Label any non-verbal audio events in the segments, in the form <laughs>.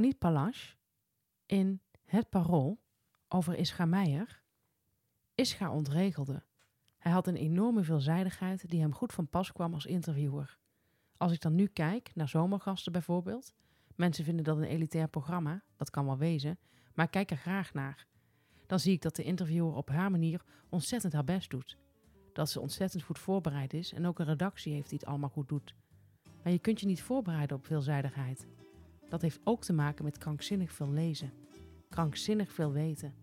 niet Palache, in het parool over Ischa Meijer. Ischa ontregelde. Hij had een enorme veelzijdigheid die hem goed van pas kwam als interviewer. Als ik dan nu kijk naar zomergasten bijvoorbeeld. Mensen vinden dat een elitair programma, dat kan wel wezen, maar kijk er graag naar. Dan zie ik dat de interviewer op haar manier ontzettend haar best doet. Dat ze ontzettend goed voorbereid is en ook een redactie heeft die het allemaal goed doet. Maar je kunt je niet voorbereiden op veelzijdigheid. Dat heeft ook te maken met krankzinnig veel lezen, krankzinnig veel weten.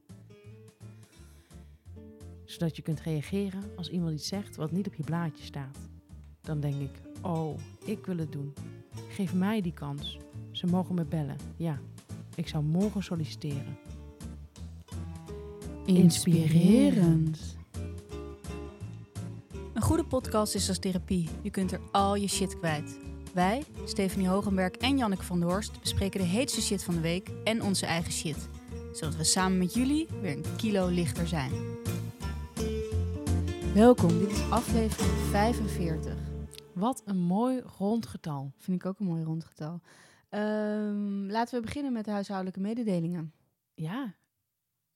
Zodat je kunt reageren als iemand iets zegt wat niet op je blaadje staat. Dan denk ik, oh, ik wil het doen. Geef mij die kans. Ze mogen me bellen. Ja, ik zou morgen solliciteren. Inspirerend. Een goede podcast is als therapie. Je kunt er al je shit kwijt. Wij, Stephanie Hogenberg en Janneke van der Horst, bespreken de heetste shit van de week en onze eigen shit. Zodat we samen met jullie weer een kilo lichter zijn. Welkom, dit is aflevering 45. Wat een mooi rond getal. Vind ik ook een mooi rondgetal. Ehm, laten we beginnen met de huishoudelijke mededelingen. Ja,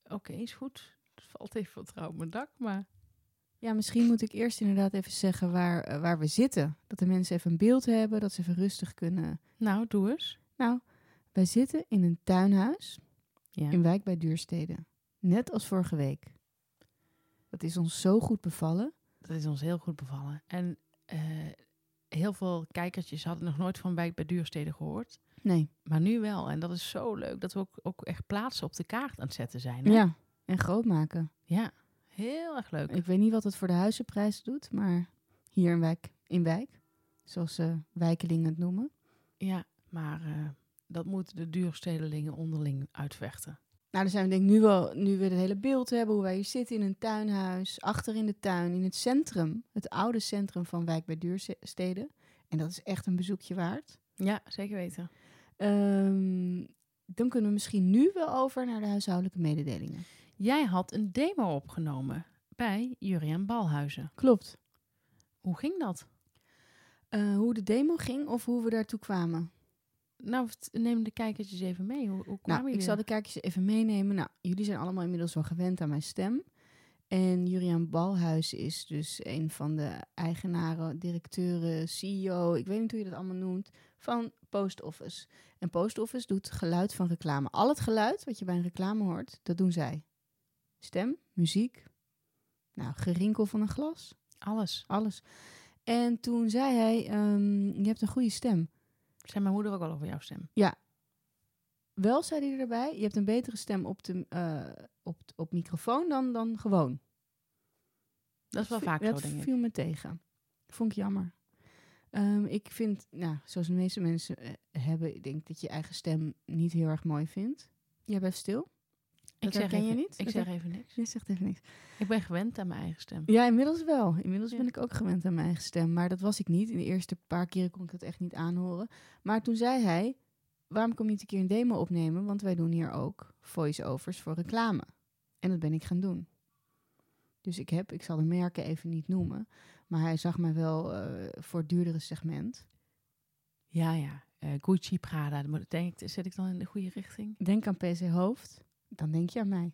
oké, is goed. Het valt even wat op mijn dak, maar... Ja, misschien moet ik eerst inderdaad even zeggen waar, eh, waar we zitten. Dat de mensen even een beeld hebben, dat ze even rustig kunnen. Nou, doe eens. Nou, wij zitten in een tuinhuis Ja. in Wijk bij Duurstede. Net als vorige week. Dat is ons zo goed bevallen. Dat is ons heel goed bevallen. En eh, heel veel kijkertjes hadden nog nooit van Wijk bij Duurstede gehoord. Nee. Maar nu wel. En dat is zo leuk dat we ook, ook echt plaatsen op de kaart aan het zetten zijn. Hè? Ja, en groot maken. Ja, heel erg leuk. Ik weet niet wat het voor de huizenprijs doet, maar hier in Wijk, in Wijk zoals ze wijkelingen het noemen. Ja, maar eh, dat moeten de duurstedelingen onderling uitvechten. Nou, dan zijn we denk ik nu wel, nu we het hele beeld hebben, hoe wij hier zitten in een tuinhuis, achter in de tuin, in het centrum, het oude centrum van Wijk bij Duurstede. En dat is echt een bezoekje waard. Ja, zeker weten. Ehm, dan kunnen we misschien nu wel over naar de huishoudelijke mededelingen. Jij had een demo opgenomen bij Juriaan Balhuizen. Klopt. Hoe ging dat? Eh, hoe de demo ging of hoe we daartoe kwamen. Nou, neem de kijkertjes even mee. Hoe, hoe kwamen Nou, ik zal de er? kijkers even meenemen. Nou, jullie zijn allemaal inmiddels wel gewend aan mijn stem. En Juriaan Balhuis is dus een van de eigenaren, directeuren, CEO, ik weet niet hoe je dat allemaal noemt, van Post Office. En Post Office doet geluid van reclame. Al het geluid wat je bij een reclame hoort, dat doen zij. Stem, muziek, nou, gerinkel van een glas, Alles. alles. En toen zei hij, ehm, je hebt een goede stem. Zei mijn moeder ook al over jouw stem. Wel, zei hij erbij, je hebt een betere stem op, de, eh, op, op microfoon dan, dan gewoon. Dat is wel vaak dat zo, denk ik. viel me tegen. Vond ik jammer. Ehm, ik vind, nou, zoals de meeste mensen eh, hebben, ik denk dat je eigen stem niet heel erg mooi vindt. Jij bent stil? Ik Dat herken even, je niet? Ik zeg even niks. Je zegt even niks. Ik ben gewend aan mijn eigen stem. Ja, inmiddels wel. Inmiddels Ja. ben ik ook gewend aan mijn eigen stem. Maar dat was ik niet. In de eerste paar keren kon ik dat echt niet aanhoren. Maar toen zei hij, waarom kom je niet een keer een demo opnemen? Want wij doen hier ook voice-overs voor reclame. En dat ben ik gaan doen. Dus ik heb, ik zal de merken even niet noemen. Maar hij zag mij wel eh, voor het duurdere segment. Ja, ja. Eh, Gucci, Prada. Denk ik, zit ik dan in de goede richting? Denk aan PC Hoofd, dan denk je aan mij.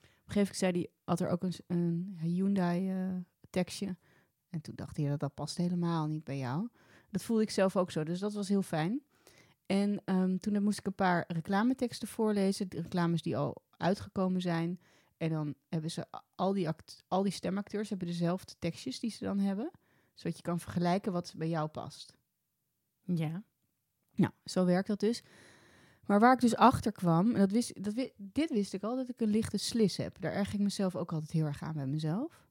Op een gegeven moment zei hij, had er ook een, een Hyundai eh, tekstje. En toen dacht hij, dat, dat past helemaal niet bij jou. Dat voelde ik zelf ook zo, dus dat was heel fijn. En ehm, toen moest ik een paar reclameteksten voorlezen, de reclames die al uitgekomen zijn. En dan hebben ze al die, act- al die stemacteurs hebben dezelfde tekstjes die ze dan hebben. Zodat je kan vergelijken wat bij jou past. Ja. Nou, zo werkt dat dus. Maar waar ik dus achter kwam, en dat wist, dat, dit wist ik al, dat ik een lichte slis heb. Daar erg ik mezelf ook altijd heel erg aan bij mezelf.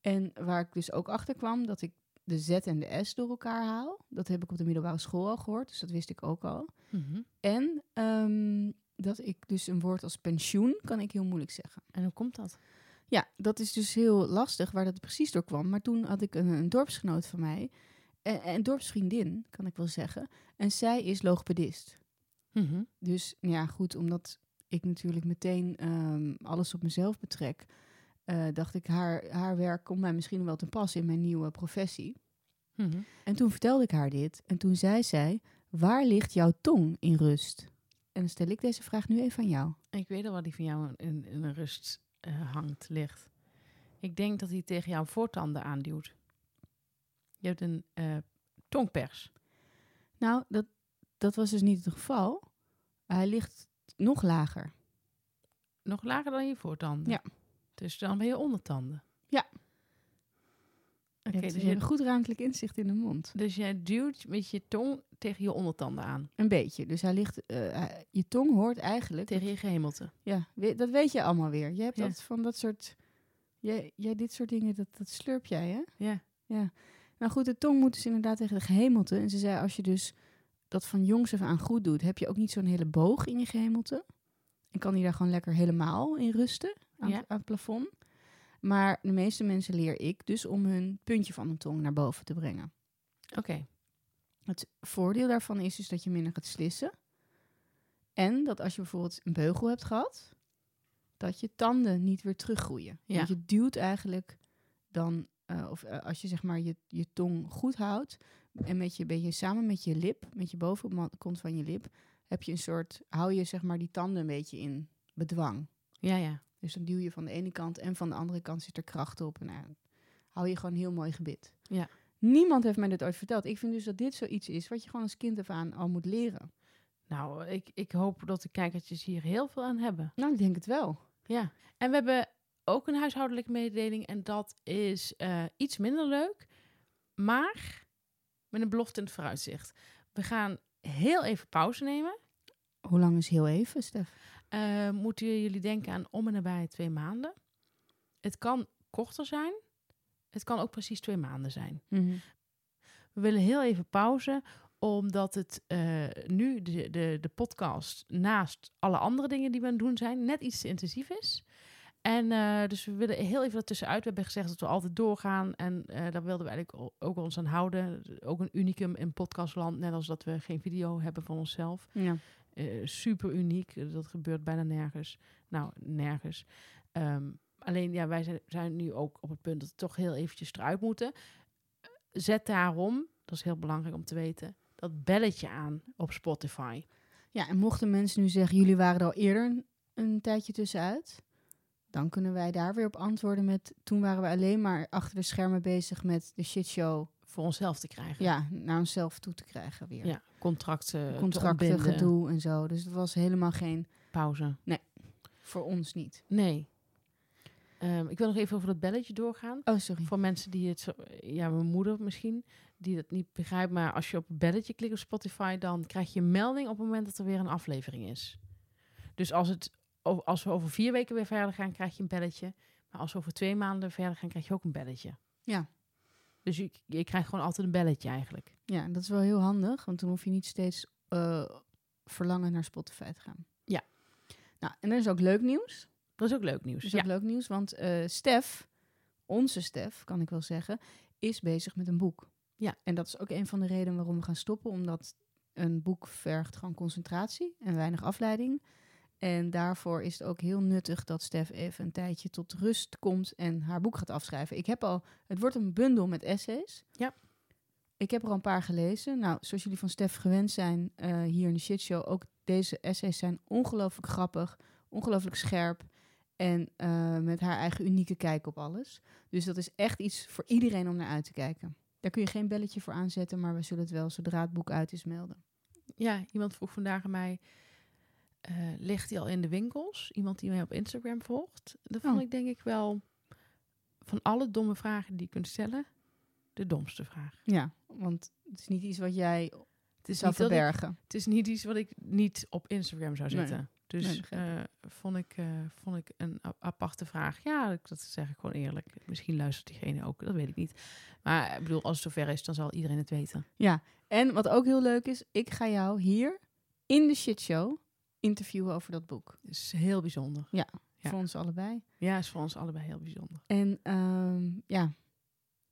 En waar ik dus ook achter kwam, dat ik de Z en de S door elkaar haal. Dat heb ik op de middelbare school al gehoord, dus dat wist ik ook al. Mhm. En ehm, dat ik dus een woord als pensioen, kan ik heel moeilijk zeggen. En hoe komt dat? Ja, dat is dus heel lastig waar dat precies door kwam. Maar toen had ik een, een dorpsgenoot van mij, en een dorpsvriendin, kan ik wel zeggen. En zij is logopedist. Mhm. Dus ja, goed, omdat ik natuurlijk meteen ehm, alles op mezelf betrek, eh, dacht ik, haar, haar werk komt mij misschien wel te pas in mijn nieuwe professie. Mhm. En toen vertelde ik haar dit. En toen zei zij, waar ligt jouw tong in rust? En dan stel ik deze vraag nu even aan jou. Ik weet al wat die van jou in, in een rust eh, hangt, ligt. Ik denk dat hij tegen jouw voortanden aanduwt. Je hebt een eh, tongpers. Nou, dat, dat was dus niet het geval. Hij ligt nog lager. Nog lager dan je voortanden. Ja. Dus dan ben je ondertanden. Ja. Oké, je hebt dus, een goed ruimtelijk inzicht in de mond. dus jij duwt met je tong tegen je ondertanden aan. Een beetje. Dus hij ligt, eh, je tong hoort eigenlijk. Tegen je gehemelte. Ja, dat weet je allemaal weer. Je hebt Ja. dat van dat soort. Jij, jij dit soort dingen, dat, dat slurp jij, hè? Ja. Ja. Nou goed, de tong moet dus inderdaad tegen de gehemelte. En ze zei, als je dus dat van jongs af aan goed doet, heb je ook niet zo'n hele boog in je gehemelte. En kan die daar gewoon lekker helemaal in rusten aan, Ja. het, aan het plafond. Maar de meeste mensen leer ik dus om hun puntje van de tong naar boven te brengen. Oké. Het voordeel daarvan is dus dat je minder gaat slissen. En dat als je bijvoorbeeld een beugel hebt gehad, dat je tanden niet weer teruggroeien. Ja. Want je duwt eigenlijk dan, eh, of eh, als je zeg maar je, je tong goed houdt en met je beetje samen met je lip, met je bovenkant van je lip, heb je een soort, hou je zeg maar die tanden een beetje in bedwang. Ja, ja. Dus dan duw je van de ene kant en van de andere kant zit er kracht op. En nou, hou je gewoon een heel mooi gebit. Ja. Niemand heeft mij dit ooit verteld. Ik vind dus dat dit zoiets is wat je gewoon als kind af aan al moet leren. Nou, ik, ik hoop dat de kijkertjes hier heel veel aan hebben. Nou, ik denk het wel. Ja. En we hebben ook een huishoudelijke mededeling. En dat is eh, iets minder leuk. Maar met een belofte in het vooruitzicht. We gaan heel even pauze nemen. Hoe lang is heel even, Stef? Eh, moeten jullie denken aan om en nabij twee maanden. Het kan korter zijn. Het kan ook precies twee maanden zijn. We willen heel even pauze, omdat het eh, nu de, de, de podcast naast alle andere dingen die we aan het doen zijn, net iets te intensief is. En eh, dus we willen heel even ertussenuit. We hebben gezegd dat we altijd doorgaan. En eh, daar wilden we eigenlijk ook ons aan houden. Ook een unicum in podcastland. Net als dat we geen video hebben van onszelf. Ja. Eh, super uniek. Dat gebeurt bijna nergens. Nou, nergens. Ehm, alleen, ja, wij zijn, zijn nu ook op het punt dat we toch heel eventjes eruit moeten. Zet daarom, dat is heel belangrijk om te weten, dat belletje aan op Spotify. ja, en mochten mensen nu zeggen, jullie waren er al eerder een, een tijdje tussenuit, dan kunnen wij daar weer op antwoorden met, toen waren we alleen maar achter de schermen bezig met de shitshow, Voor onszelf te krijgen. ja, naar onszelf toe te krijgen weer. Ja, contracten, te Contracten, gedoe en zo. Dus dat was helemaal geen, pauze. voor ons niet. Nee. Ehm, ik wil nog even over dat belletje doorgaan. Oh, sorry. Voor mensen die het zo, ja, mijn moeder misschien, die dat niet begrijpt. Maar als je op het belletje klikt op Spotify, dan krijg je een melding op het moment dat er weer een aflevering is. Dus als, het, als we over vier weken weer verder gaan, krijg je een belletje. Maar als we over twee maanden verder gaan, krijg je ook een belletje. Ja. Dus je, je krijgt gewoon altijd een belletje eigenlijk. Ja, en dat is wel heel handig, want dan hoef je niet steeds eh, verlangen naar Spotify te gaan. Ja. Nou, en er is ook leuk nieuws. Dat is ook leuk nieuws. Dat is ja. ook leuk nieuws, want eh Stef, onze Stef, kan ik wel zeggen, is bezig met een boek. Ja. En dat is ook een van de redenen waarom we gaan stoppen, omdat een boek vergt gewoon concentratie en weinig afleiding. En daarvoor is het ook heel nuttig dat Stef even een tijdje tot rust komt en haar boek gaat afschrijven. Ik heb al, het wordt een bundel met essays. Ja. Ik heb er al een paar gelezen. Nou, zoals jullie van Stef gewend zijn eh, hier in de shitshow, ook deze essays zijn ongelooflijk grappig, ongelooflijk scherp. En eh, met haar eigen unieke kijk op alles. Dus dat is echt iets voor iedereen om naar uit te kijken. Daar kun je geen belletje voor aanzetten, maar we zullen het wel zodra het boek uit is melden. Ja, iemand vroeg vandaag aan mij, eh, ligt hij al in de winkels? Iemand die mij op Instagram volgt. Dat vond Oh. ik denk ik wel, van alle domme vragen die je kunt stellen, de domste vraag. Ja, want het is niet iets wat jij Het is, zou niet ik- verbergen. het is niet iets wat ik niet op Instagram zou Nee. zetten. Dus Nee, eh, vond, ik, eh, vond ik een aparte vraag. Ja, dat zeg ik gewoon eerlijk. Misschien luistert diegene ook, dat weet ik niet. Maar ik bedoel, als het zover is, dan zal iedereen het weten. Ja, en wat ook heel leuk is, ik ga jou hier in de shitshow interviewen over dat boek. Is heel bijzonder. Ja. Voor ons allebei. Ja, is voor ons allebei heel bijzonder. En ehm, ja,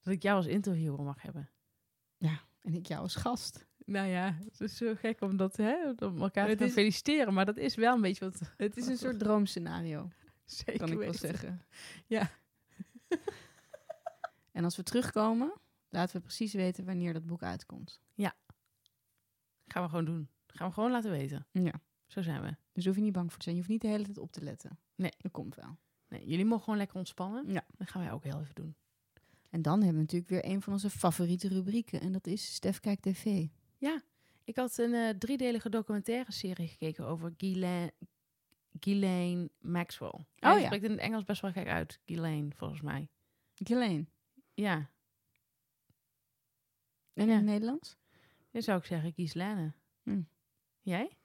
Dat ik jou als interviewer mag hebben. en ik jou als gast. Nou ja, het is zo gek om dat hè, om elkaar te Het gaan is- feliciteren. Maar dat is wel een beetje wat... Het is een soort droomscenario, <laughs> Zeker kan ik wel zeggen. Ja. <laughs> en als we terugkomen, laten we precies weten wanneer dat boek uitkomt. Gaan we gewoon doen. Gaan we gewoon laten weten. Ja. Zo zijn we. Dus hoef je niet bang voor te zijn. Je hoeft niet de hele tijd op te letten. Nee. Dat komt wel. Nee, jullie mogen gewoon lekker ontspannen. Ja. Dat gaan wij ook heel even doen. En dan hebben we natuurlijk weer een van onze favoriete rubrieken. En dat is Stef Kijkt TV. Ik had een eh, driedelige documentaire serie gekeken over Ghislaine, Ghislaine Maxwell. Oh Hij ja. spreekt in het Engels best wel gek uit. Ghislaine, volgens mij. Ghislaine. Ja, En Ja. in het Nederlands? dan zou ik zeggen Ghislaine. Hm. Jij?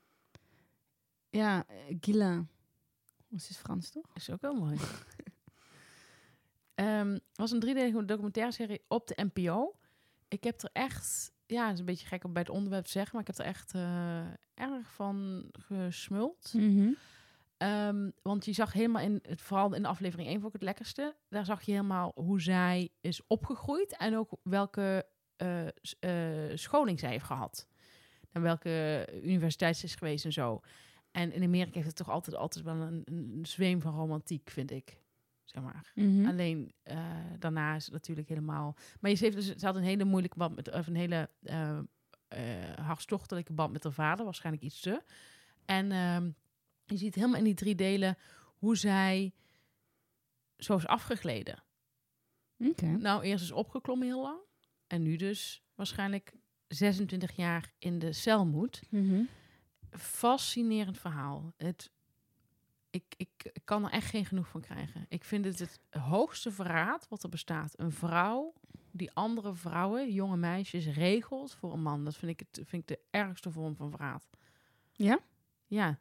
Ja, uh, Ghislain. Dat is Frans, toch? Is ook wel mooi. <laughs> Ehm, was een driedelige documentaire serie op de NPO. Ik heb er echt, ja, het is een beetje gek om bij het onderwerp te zeggen, maar ik heb er echt eh, erg van gesmuld. Ehm, want je zag helemaal in, het, vooral in de aflevering 1 vond ik het lekkerste. Daar zag je helemaal hoe zij is opgegroeid en ook welke eh, eh, scholing zij heeft gehad. En welke universiteit ze is geweest en zo. En in Amerika heeft het toch altijd, altijd wel een, een zweem van romantiek, vind ik. Zeg maar. Mhm. Alleen eh, daarna is het natuurlijk helemaal. Maar je heeft dus, ze had een hele moeilijke band met, of een hele eh, hartstochtelijke band met haar vader, waarschijnlijk iets te. En ehm, je ziet helemaal in die drie delen hoe zij zo is afgegleden. Nou, eerst is opgeklommen heel lang. En nu dus waarschijnlijk 26 jaar in de cel moet. Mhm. Fascinerend verhaal. Het, ik, ik, ik kan er echt geen genoeg van krijgen. Ik vind het het hoogste verraad wat er bestaat. Een vrouw die andere vrouwen, jonge meisjes, regelt voor een man. Dat vind ik, het, vind ik de ergste vorm van verraad. Ja? Ja.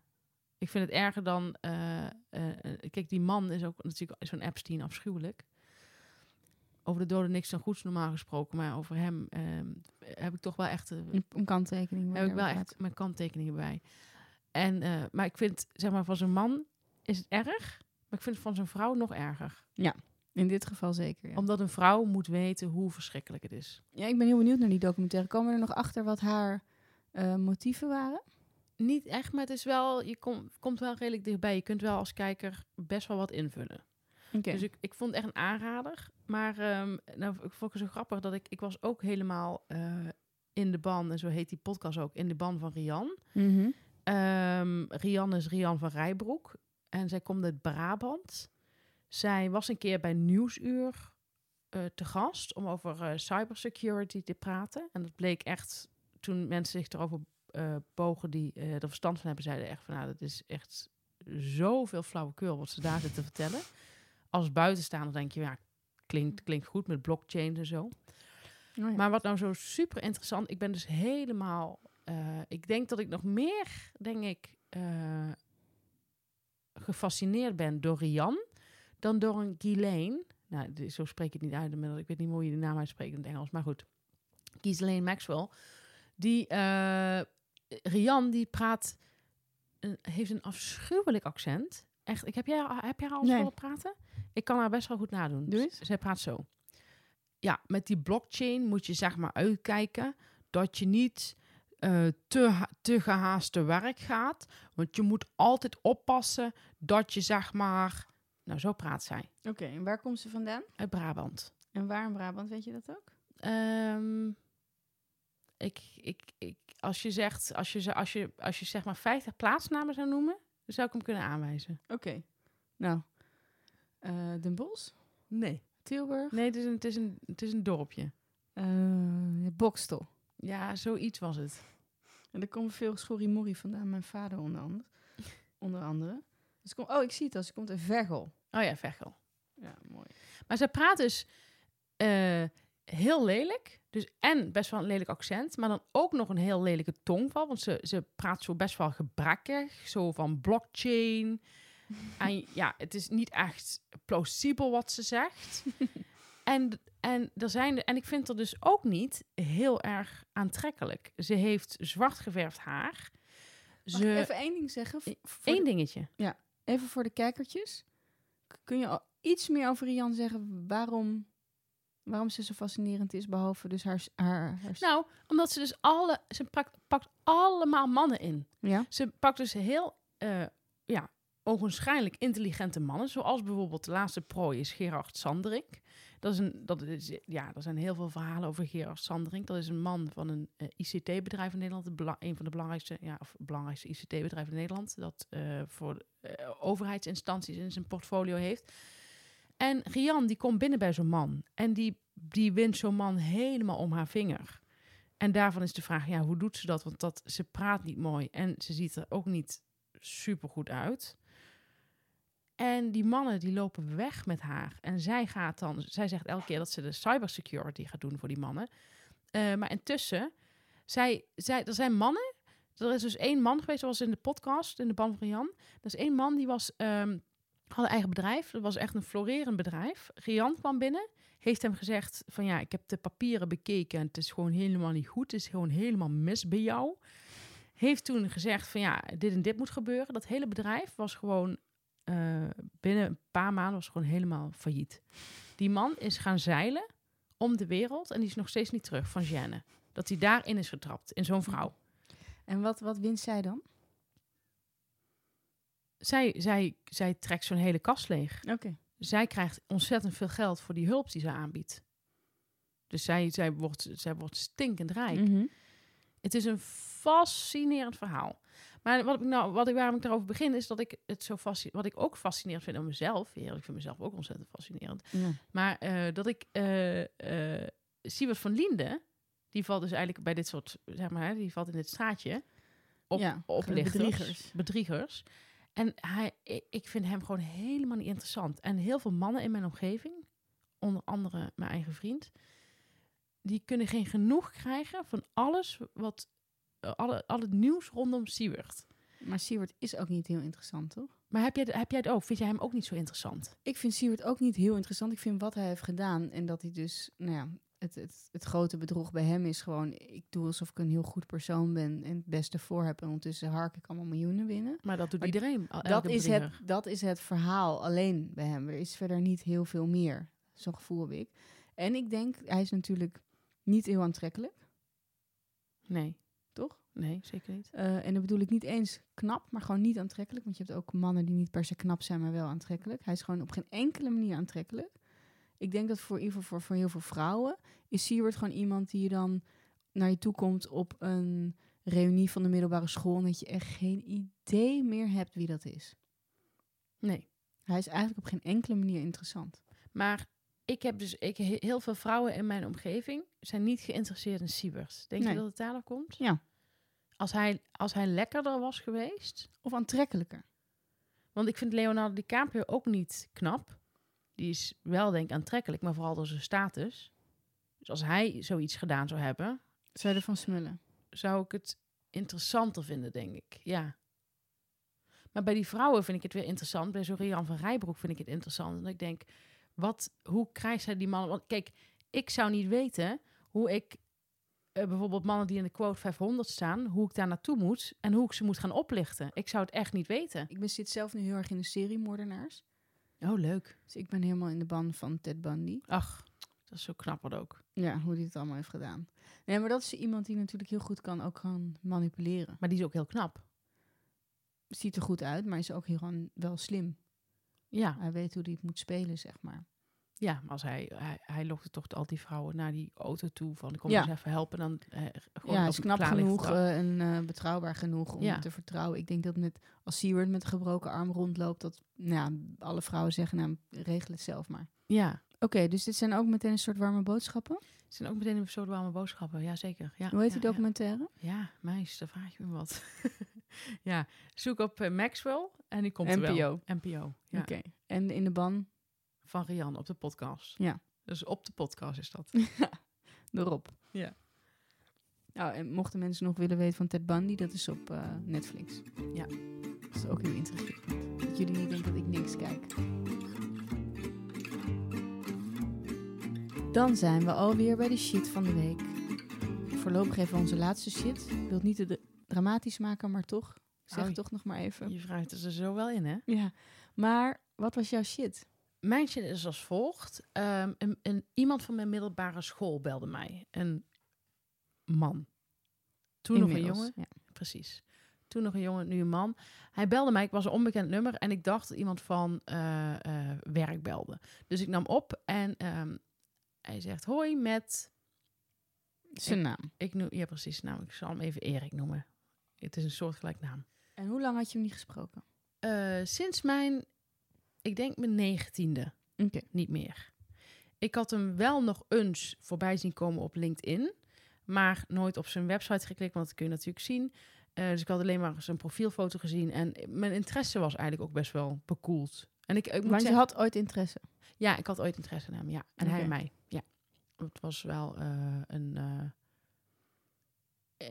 Ik vind het erger dan... eh, eh, eh, kijk, die man is ook natuurlijk zo'n Epstein afschuwelijk. Over de doden niks dan goeds normaal gesproken. Maar over hem ehm, heb ik toch wel echt... eh, Een, kanttekening. heb ik wel echt mijn kanttekeningen bij. En, eh, maar ik vind, zeg maar, van zijn man is het erg. Maar ik vind het van zijn vrouw nog erger. gaat. In dit geval zeker, ja. Omdat een vrouw moet weten hoe verschrikkelijk het is. Ja, ik ben heel benieuwd naar die documentaire. Komen we er nog achter wat haar eh, motieven waren? Niet echt, maar het is wel, je kom, komt wel redelijk dichtbij. Je kunt wel als kijker best wel wat invullen. Dus ik, ik vond het echt een aanrader. Maar ehm, nou, ik vond het zo grappig dat ik, ik was ook helemaal eh, in de ban, en zo heet die podcast ook, in de ban van Rian. Mhm. Ehm, Rian is Rian van Rijbroek en zij komt uit Brabant. Zij was een keer bij Nieuwsuur eh, te gast om over eh, cybersecurity te praten. En dat bleek echt, toen mensen zich erover bogen die er verstand van hebben, zeiden echt van, nou, dat is echt zoveel flauwekul wat ze daar zitten te vertellen. Als buitenstaander denk je, ja, klinkt, klinkt goed met blockchain en zo. Oh ja. Maar wat nou zo super interessant, ik ben dus helemaal, eh, ik denk dat ik nog meer, denk ik, eh, gefascineerd ben door Rian dan door een Ghislaine. Nou, zo spreek ik het niet uit. Ik weet niet hoe je de naam uitspreekt in het Engels, maar goed. Ghislaine Maxwell. Die, eh, Rian, die praat, heeft een afschuwelijk accent. Echt, ik heb jij, heb jij al Nee. horen praten? Ik kan haar best wel goed nadoen. Doe eens. Zij praat zo. Ja, met die blockchain moet je zeg maar uitkijken dat je niet eh, te, te gehaast te werk gaat. Want je moet altijd oppassen dat je zeg maar... Nou, zo praat zij. Oké, en waar komt ze vandaan? Uit Brabant. En waar in Brabant, weet je dat ook? Ehm, ik, ik, ik, als je zegt, als je, als je, als je zeg maar 50 plaatsnamen zou noemen, dan zou ik hem kunnen aanwijzen. Oké. Nou, eh Den Bosch, Nee. Tilburg, Nee, het is een, het is een, het is een dorpje. eh Bokstel. Ja, zoiets was het. En er komt veel schorrimorrie vandaan. Mijn vader onder andere. onder andere. Dus kom, oh, ik zie het al. Ze komt uit Veghel. Oh ja, Veghel. Ja, mooi. Maar zij praat dus eh, heel lelijk. Dus en best wel een lelijk accent. Maar dan ook nog een heel lelijke tongval. Want ze, ze praat zo best wel gebrekkig. Zo van blockchain. <laughs> en ja, het is niet echt plausibel wat ze zegt. <laughs> en, en, er zijn de, en ik vind er dus ook niet heel erg aantrekkelijk. Ze heeft zwart geverfd haar. Mag ik even één ding zeggen? Eén de- dingetje. even voor de kijkertjes. Kun je al iets meer over Rian zeggen waarom, waarom ze zo fascinerend is, behalve dus haar... haar, Nou, omdat ze dus alle... Ze pakt, pakt allemaal mannen in. ja? Ze pakt dus heel, eh, ja, ogenschijnlijk intelligente mannen. Zoals bijvoorbeeld de laatste prooi is Gerard Sanderink. Dat is een, dat is, ja, er zijn heel veel verhalen over Gerard Sanderink. Dat is een man van een eh, ICT-bedrijf in Nederland. Een van de belangrijkste, ja, of belangrijkste ICT-bedrijven in Nederland. Dat eh, voor eh, overheidsinstanties in zijn portfolio heeft. En Rian, die komt binnen bij zo'n man. En die, die wint zo'n man helemaal om haar vinger. En daarvan is de vraag, ja, hoe doet ze dat? Want dat, ze praat niet mooi en ze ziet er ook niet super goed uit. En die mannen die lopen weg met haar. En zij gaat dan, zij zegt elke keer dat ze de cybersecurity gaat doen voor die mannen. Eh, maar intussen, zij, zij, er zijn mannen. Er is dus één man geweest, zoals in de podcast, in de band van Jan. Er is één man die was, ehm, had een eigen bedrijf. Dat was echt een florerend bedrijf. Rian kwam binnen, heeft hem gezegd van ja, ik heb de papieren bekeken en het is gewoon helemaal niet goed. Het is gewoon helemaal mis bij jou. Heeft toen gezegd van ja, dit en dit moet gebeuren. Dat hele bedrijf was gewoon eh, binnen een paar maanden was gewoon helemaal failliet. Die man is gaan zeilen om de wereld en die is nog steeds niet terug van Jeanne. Dat hij daarin is getrapt, in zo'n vrouw. En wat, wat wint zij dan? Zij, zij, zij trekt zo'n hele kast leeg. Oké. Zij krijgt ontzettend veel geld voor die hulp die ze aanbiedt. Dus zij, zij, wordt, zij wordt stinkend rijk. Mhm. Het is een fascinerend verhaal. Maar wat ik nou, wat ik, waarom ik daarover begin, is dat ik het zo fascinerend, wat ik ook fascinerend vind aan mezelf. Ja, ik vind mezelf ook ontzettend fascinerend. Ja. Maar eh, dat ik eh Siewert van Liende, die valt dus eigenlijk bij dit soort, zeg maar, die valt in dit straatje op Ja, oplichters, bedriegers. bedriegers. En hij, ik, vind hem gewoon helemaal niet interessant. En heel veel mannen in mijn omgeving, onder andere mijn eigen vriend, die kunnen geen genoeg krijgen van alles wat, alle, al het nieuws rondom Siewert. Maar Siewert is ook niet heel interessant, toch? Maar heb jij, heb jij het ook? Vind jij hem ook niet zo interessant? Ik vind Siewert ook niet heel interessant. Ik vind wat hij heeft gedaan en dat hij dus, nou ja, het, het, het grote bedrog bij hem is gewoon, ik doe alsof ik een heel goed persoon ben en het beste voor heb en ondertussen hark ik allemaal miljoenen binnen. Maar dat doet Maar iedereen. Dat is, het, dat is het verhaal alleen bij hem. Er is verder niet heel veel meer. Zo'n gevoel heb ik. En ik denk, hij is natuurlijk niet heel aantrekkelijk, Nee? Nee, zeker niet. Eh, en dan bedoel ik niet eens knap, maar gewoon niet aantrekkelijk. Want je hebt ook mannen die niet per se knap zijn, maar wel aantrekkelijk. Hij is gewoon op geen enkele manier aantrekkelijk. Ik denk dat voor, in ieder geval voor, voor heel veel vrouwen is Siewert gewoon iemand die je dan naar je toe komt op een reunie van de middelbare school. En dat je echt geen idee meer hebt wie dat is. Nee. Hij is eigenlijk op geen enkele manier interessant. Maar ik heb dus ik, he- heel veel vrouwen in mijn omgeving zijn niet geïnteresseerd in Siebert. Denk Nee. je dat het daarop komt? Ja. Als hij, als hij lekkerder was geweest. Of aantrekkelijker. Want ik vind Leonardo DiCaprio ook niet knap. Die is wel, denk ik, aantrekkelijk, maar vooral door zijn status. Dus als hij zoiets gedaan zou hebben, Zou je ervan smullen? zou ik het interessanter vinden, denk ik. Ja. Maar bij die vrouwen vind ik het weer interessant. Bij zo'n Rian van Rijbroek vind ik het interessant. En ik denk, wat, hoe krijgt zij die mannen... Want kijk, ik zou niet weten hoe ik... eh, bijvoorbeeld mannen die in de quote 500 staan... hoe ik daar naartoe moet en hoe ik ze moet gaan oplichten. Ik zou het echt niet weten. Ik ben, zit zelf nu heel erg in de serie Moordenaars. Oh, leuk. Dus ik ben helemaal in de ban van Ted Bundy. Ach, dat is zo knapper ook. Ja, hoe hij het allemaal heeft gedaan. Nee, maar dat is iemand die natuurlijk heel goed kan ook gaan manipuleren. Maar die is ook heel knap. Ziet er goed uit, maar is ook heel gewoon wel slim. Ja, Hij weet hoe hij het moet spelen, zeg maar. Ja maar als hij, hij, hij lokte toch al die vrouwen naar die auto toe. Van, ik kom Ja. eens even helpen. Dan, eh, gewoon ja, is knap genoeg eh, en eh, betrouwbaar genoeg om Ja. te vertrouwen. Ik denk dat met, als Seward met een gebroken arm rondloopt, dat nou, ja, alle vrouwen zeggen, nou, regel het zelf maar. Ja, Oké, dus dit zijn ook meteen een soort warme boodschappen. Het zijn ook meteen een soort warme boodschappen. Ja, zeker. Ja, Hoe heet ja, die documentaire? Ja, ja meis, daar vraag je me wat. <laughs> ja, zoek op Maxwell en die komt er wel. NPO. NPO. Oké. En in de ban van Rian op de podcast. Ja. Dus op de podcast is dat. <laughs> erop. Ja. Nou, en mochten mensen nog willen weten van Ted Bundy, dat is op eh, Netflix. Ja. Dat is ook heel intrigerend. Dat jullie niet denken dat ik niks kijk. Dan zijn we alweer bij de shit van de week. Voorlopig even onze laatste shit. Ik wil het niet te dra- dramatisch maken, maar toch. Ik zeg Oh, toch nog maar even. Je vraagt er zo wel in, hè? Ja. Maar wat was jouw shit? Mijn shit is als volgt. Ehm, een, een, iemand van mijn middelbare school belde mij. Een man. Toen nog een jongen. Ja. Precies. Toen nog een jongen, nu een man. Hij belde mij, ik was een onbekend nummer en ik dacht dat iemand van eh, eh, werk belde. Dus ik nam op en ehm, Hij zegt, hoi met... Zijn naam. Ik noem, ja, precies. Nou, ik zal hem even Erik noemen. Het is een soortgelijk naam. En hoe lang had je hem niet gesproken? Eh, sinds mijn, ik denk mijn negentiende, niet meer. Ik had hem wel nog eens voorbij zien komen op LinkedIn, maar nooit op zijn website geklikt, want dat kun je natuurlijk zien. Eh, dus ik had alleen maar zijn profielfoto gezien en mijn interesse was eigenlijk ook best wel bekoeld. En ik, ik moet je zeggen, had ooit interesse. ja, ik had ooit interesse in hem, ja. En hij Oké. in mij, ja. Het was wel eh, een, eh,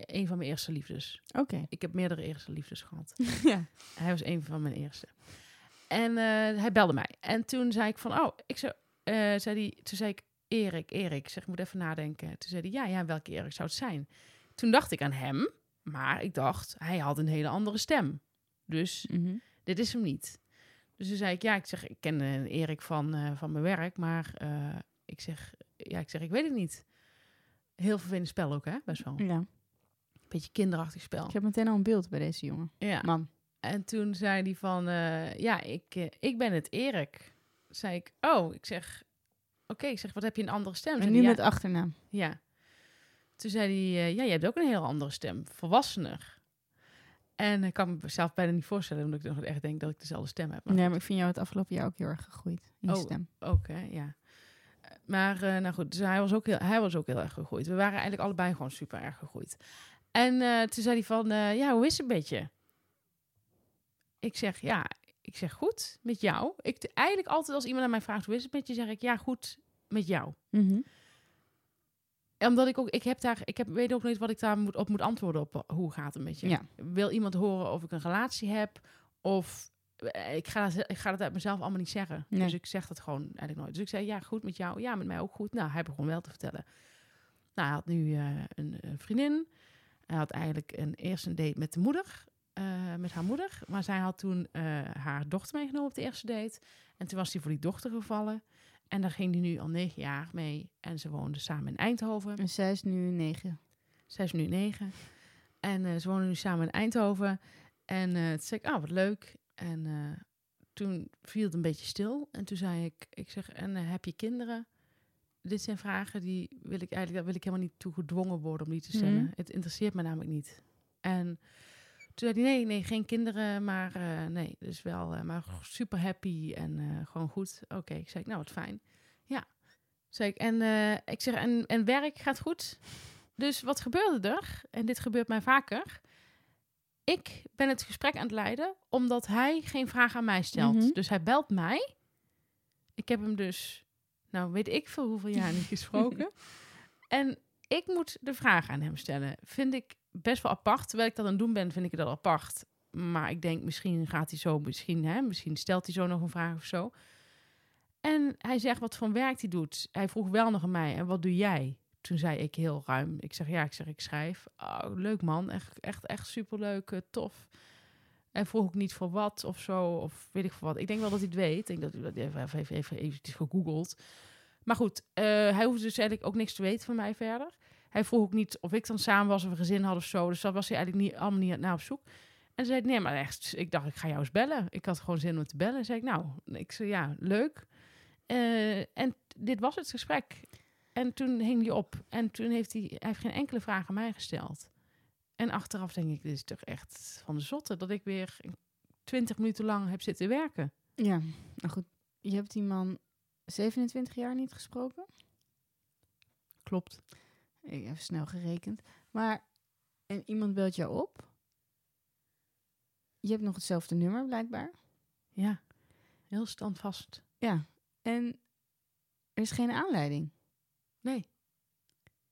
een van mijn eerste liefdes. Oké. Ik heb meerdere eerste liefdes gehad. <laughs> ja. Hij was een van mijn eerste. En eh, hij belde mij. En toen zei ik van, oh, ik zou, eh, zei die, toen zei ik, Erik, Erik. Ik zeg, ik moet even nadenken. Toen zei hij, ja, ja, welke Erik zou het zijn? Toen dacht ik aan hem, maar ik dacht, hij had een hele andere stem. Dus Mhm. dit is hem niet. Dus toen zei ik, ja, ik zeg, ik ken een Erik van, eh, van mijn werk, maar eh, ik zeg, ja, ik zeg, ik weet het niet. Heel vervelend spel ook, hè? Best wel. Ja. Beetje kinderachtig spel. Ik heb meteen al een beeld bij deze jongen. Ja. Man. En toen zei hij van, eh, ja, ik, eh, ik ben het Erik. Zei ik, oh, ik zeg, oké, ik zeg, wat heb je een andere stem? En Zei nu met ja, achternaam. ja. Toen zei hij, eh, ja, je hebt ook een heel andere stem, volwassener. En ik kan mezelf bijna niet voorstellen, omdat ik nog echt denk dat ik dezelfde stem heb. Maar Nee, maar ik vind jou het afgelopen jaar ook heel erg gegroeid. In Oh. stem. hè, ja. Maar, nou goed, dus hij was, ook heel, hij was ook heel erg gegroeid. We waren eigenlijk allebei gewoon super erg gegroeid. En toen zei hij van, ja, hoe is het met je? Ik zeg, ja, ik zeg goed, met jou. Ik, eigenlijk altijd als iemand aan mij vraagt, hoe is het met je? Zeg ik, ja, goed, met jou. En Omdat ik ook, ik heb daar, ik heb, weet ook niet wat ik daar moet, op moet antwoorden op eh, hoe gaat het met je. Ja. Wil iemand horen of ik een relatie heb? Of eh, ik ga, ik ga dat uit mezelf allemaal niet zeggen. Nee. Dus ik zeg dat gewoon eigenlijk nooit. Dus ik zei, ja, goed met jou. Ja, met mij ook goed. Nou, hij begon wel te vertellen. Nou, hij had nu eh, een, een vriendin. Hij had eigenlijk een, eerst een date met de moeder. Eh, met haar moeder. Maar zij had toen eh, haar dochter meegenomen op de eerste date. En toen was hij voor die dochter gevallen. En daar ging hij nu al negen jaar mee. En ze woonden samen in Eindhoven. En zij is nu negen. Zij is nu negen. En eh, ze wonen nu samen in Eindhoven. En toen zei ik, ah, wat leuk. En toen viel het een beetje stil. En toen zei ik, ik zeg, en heb je kinderen? Dit zijn vragen die wil ik eigenlijk, daar wil ik helemaal niet toe gedwongen worden om die te stellen. Mhm. Het interesseert me namelijk niet. En toen zei hij, nee, nee, geen kinderen, maar eh, nee, dus wel, eh, maar super happy en eh, gewoon goed. Oké, ik zei, nou, wat fijn. Ja, zei ik, en ik zeg, en, en werk gaat goed? Dus wat gebeurde er? En dit gebeurt mij vaker. Ik ben het gesprek aan het leiden omdat hij geen vraag aan mij stelt. Mhm. Dus hij belt mij. Ik heb hem dus, nou weet ik veel hoeveel jaar niet <laughs> gesproken. en ik moet de vraag aan hem stellen. Vind ik best wel apart. Terwijl ik dat aan het doen ben, vind ik al apart. Maar ik denk, misschien gaat hij zo, misschien, hè, misschien stelt hij zo nog een vraag of zo. En hij zegt wat voor werk hij doet. Hij vroeg wel nog aan mij, en wat doe jij? Toen zei ik heel ruim, ik zeg ja, ik zeg ik schrijf. Oh, leuk man, echt, echt, echt superleuk, eh, tof. En vroeg ik niet voor wat of zo, of weet ik voor wat. Ik denk wel dat hij het weet. Ik denk dat hij dat even, even, even, even gegoogeld. Maar goed, eh, hij hoefde dus eigenlijk ook niks te weten van mij verder. Hij vroeg ook niet of ik dan samen was of een gezin had of zo. Dus dat was hij eigenlijk niet, allemaal niet naar op zoek. En zei nee, maar echt, ik dacht, ik ga jou eens bellen. Ik had gewoon zin om te bellen. Zei ik, nou, ik zei, ja, leuk. Eh, en dit was het gesprek. En toen hing hij op. En toen heeft hij, hij heeft geen enkele vraag aan mij gesteld. En achteraf denk ik, dit is toch echt van de zotte... dat ik weer twintig minuten lang heb zitten werken. Ja, nou goed. Je hebt die man 27 jaar niet gesproken. Klopt. Ik heb snel gerekend. Maar, en iemand belt jou op. Je hebt nog hetzelfde nummer, blijkbaar. Ja, heel standvast. Ja. En er is geen aanleiding. Nee,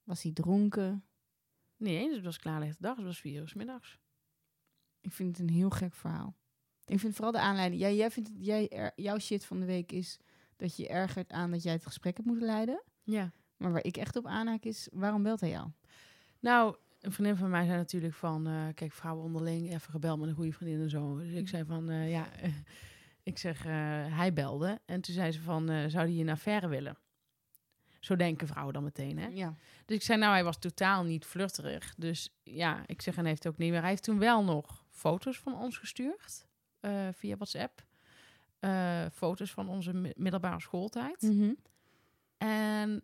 Was hij dronken? niet eens. Het was klaarlichte dag. Het was vier uur middags. Ik vind het een heel gek verhaal. Ik vind vooral de aanleiding. Jij, jij vindt jij, er- jouw shit van de week is dat je je ergert aan dat jij het gesprek hebt moeten leiden. Ja. Maar waar ik echt op aanhaak is, waarom belt hij jou? Nou, een vriendin van mij zei natuurlijk van... eh, kijk, vrouwen onderling, even gebeld met een goede vriendin en zo. Dus ik zei van, eh, ja... <laughs> ik zeg, eh, hij belde. En toen zei ze van, zou die een affaire willen? Zo denken vrouwen dan meteen, hè? Ja. Dus ik zei, nou, hij was totaal niet flirterig. Dus ja, ik zeg, en hij heeft ook niet meer. Hij heeft toen wel nog foto's van ons gestuurd via WhatsApp. Foto's van onze mi- middelbare schooltijd. Mhm. En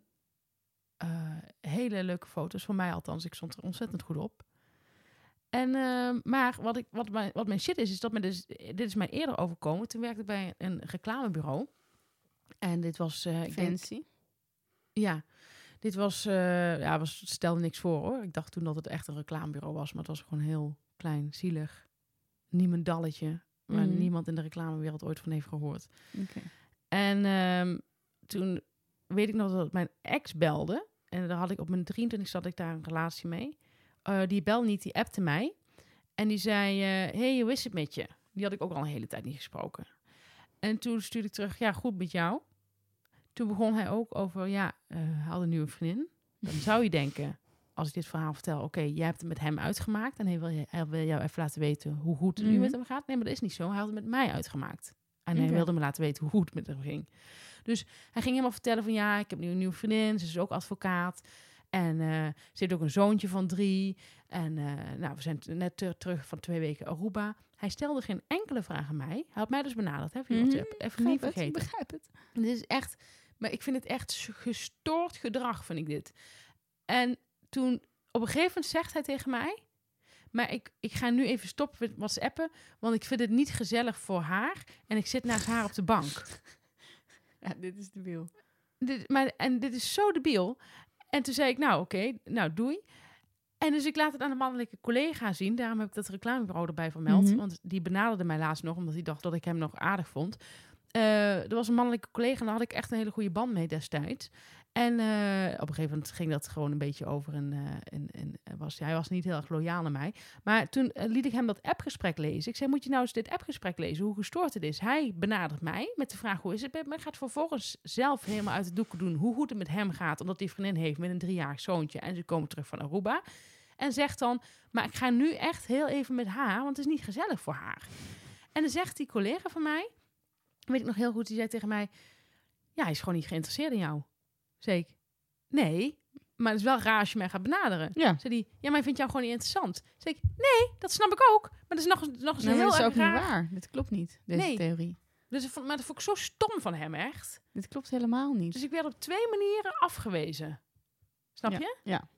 hele leuke foto's, van mij althans. Ik stond er ontzettend goed op. En, eh, maar wat, ik, wat, mijn, wat mijn shit is, is dat me dus, dit is mij eerder overkomen. Toen werkte ik bij een reclamebureau. En dit was, eh, ik denk, Fancy. ja, dit was, eh ja, was, stelde niks voor hoor. Ik dacht toen dat het echt een reclamebureau was, maar het was gewoon heel klein, zielig. Niemendalletje, waar Mhm. niemand in de reclamewereld ooit van heeft gehoord. Oké. En ehm, toen weet ik nog dat mijn ex belde. En daar had ik op mijn 23 zat ik daar een relatie mee. Eh, die belde niet, die appte mij. En die zei, eh hey, hoe is het met je? Die had ik ook al een hele tijd niet gesproken. En toen stuurde ik terug, ja, goed met jou. Toen begon hij ook over, ja, hij had een nieuwe vriendin. Dan zou je denken, als ik dit verhaal vertel, oké, jij hebt het met hem uitgemaakt. En hij wil, je, hij wil jou even laten weten hoe goed het nu Mhm. met hem gaat. Nee, maar dat is niet zo. Hij had het met mij uitgemaakt. En hij wilde me laten weten hoe goed het met hem ging. Dus hij ging helemaal vertellen van ja, ik heb nu een nieuwe vriendin. Ze is ook advocaat. En eh, ze heeft ook een zoontje van drie. En eh, nou, we zijn net ter- terug van twee weken Aruba. Hij stelde geen enkele vraag aan mij. Hij had mij dus benaderd, hè, via Mhm, WhatsApp. Even niet vergeten. ik begrijp het. Dit is echt, maar ik vind het echt gestoord gedrag, vind ik dit. En toen, op een gegeven moment zegt hij tegen mij, maar ik, ik ga nu even stoppen met WhatsAppen, want ik vind het niet gezellig voor haar en ik zit naast haar op de bank. <laughs> Ja, dit is de wil. Dit, maar, en dit is zo debiel. En toen zei ik, nou oké, nou doei. En dus ik laat het aan de mannelijke collega zien. Daarom heb ik dat reclamebureau erbij vermeld. Mhm. Want die benaderde mij laatst nog, omdat hij dacht dat ik hem nog aardig vond. Eh, er was een mannelijke collega en daar had ik echt een hele goede band mee destijds. En eh, op een gegeven moment ging dat gewoon een beetje over. En, eh, en, en was, hij was niet heel erg loyaal naar mij. Maar toen eh, liet ik hem dat appgesprek lezen. Ik zei, moet je nou eens dit appgesprek lezen, hoe gestoord het is. Hij benadert mij met de vraag, hoe is het met me? Gaat vervolgens zelf helemaal uit de doeken doen hoe goed het met hem gaat. Omdat hij vriendin heeft met een driejarig zoontje. En ze komen terug van Aruba. En zegt dan, maar ik ga nu echt heel even met haar, want het is niet gezellig voor haar. En dan zegt die collega van mij, weet ik nog heel goed, die zei tegen mij, ja, hij is gewoon niet geïnteresseerd in jou. Zei ik, nee, maar het is wel raar als je mij gaat benaderen. Ja. Zei die, ja, maar hij vindt jou gewoon niet interessant. Zei ik, nee, dat snap ik ook. Maar dat is nog, eens- nog eens Nee, maar heel dat is erg ook niet raar. waar. Dit klopt niet, deze Nee. theorie. Dus, ik vond- maar dat vond ik zo stom van hem, echt. Dit klopt helemaal niet. Dus ik werd op twee manieren afgewezen. Snap ja. je? Ja.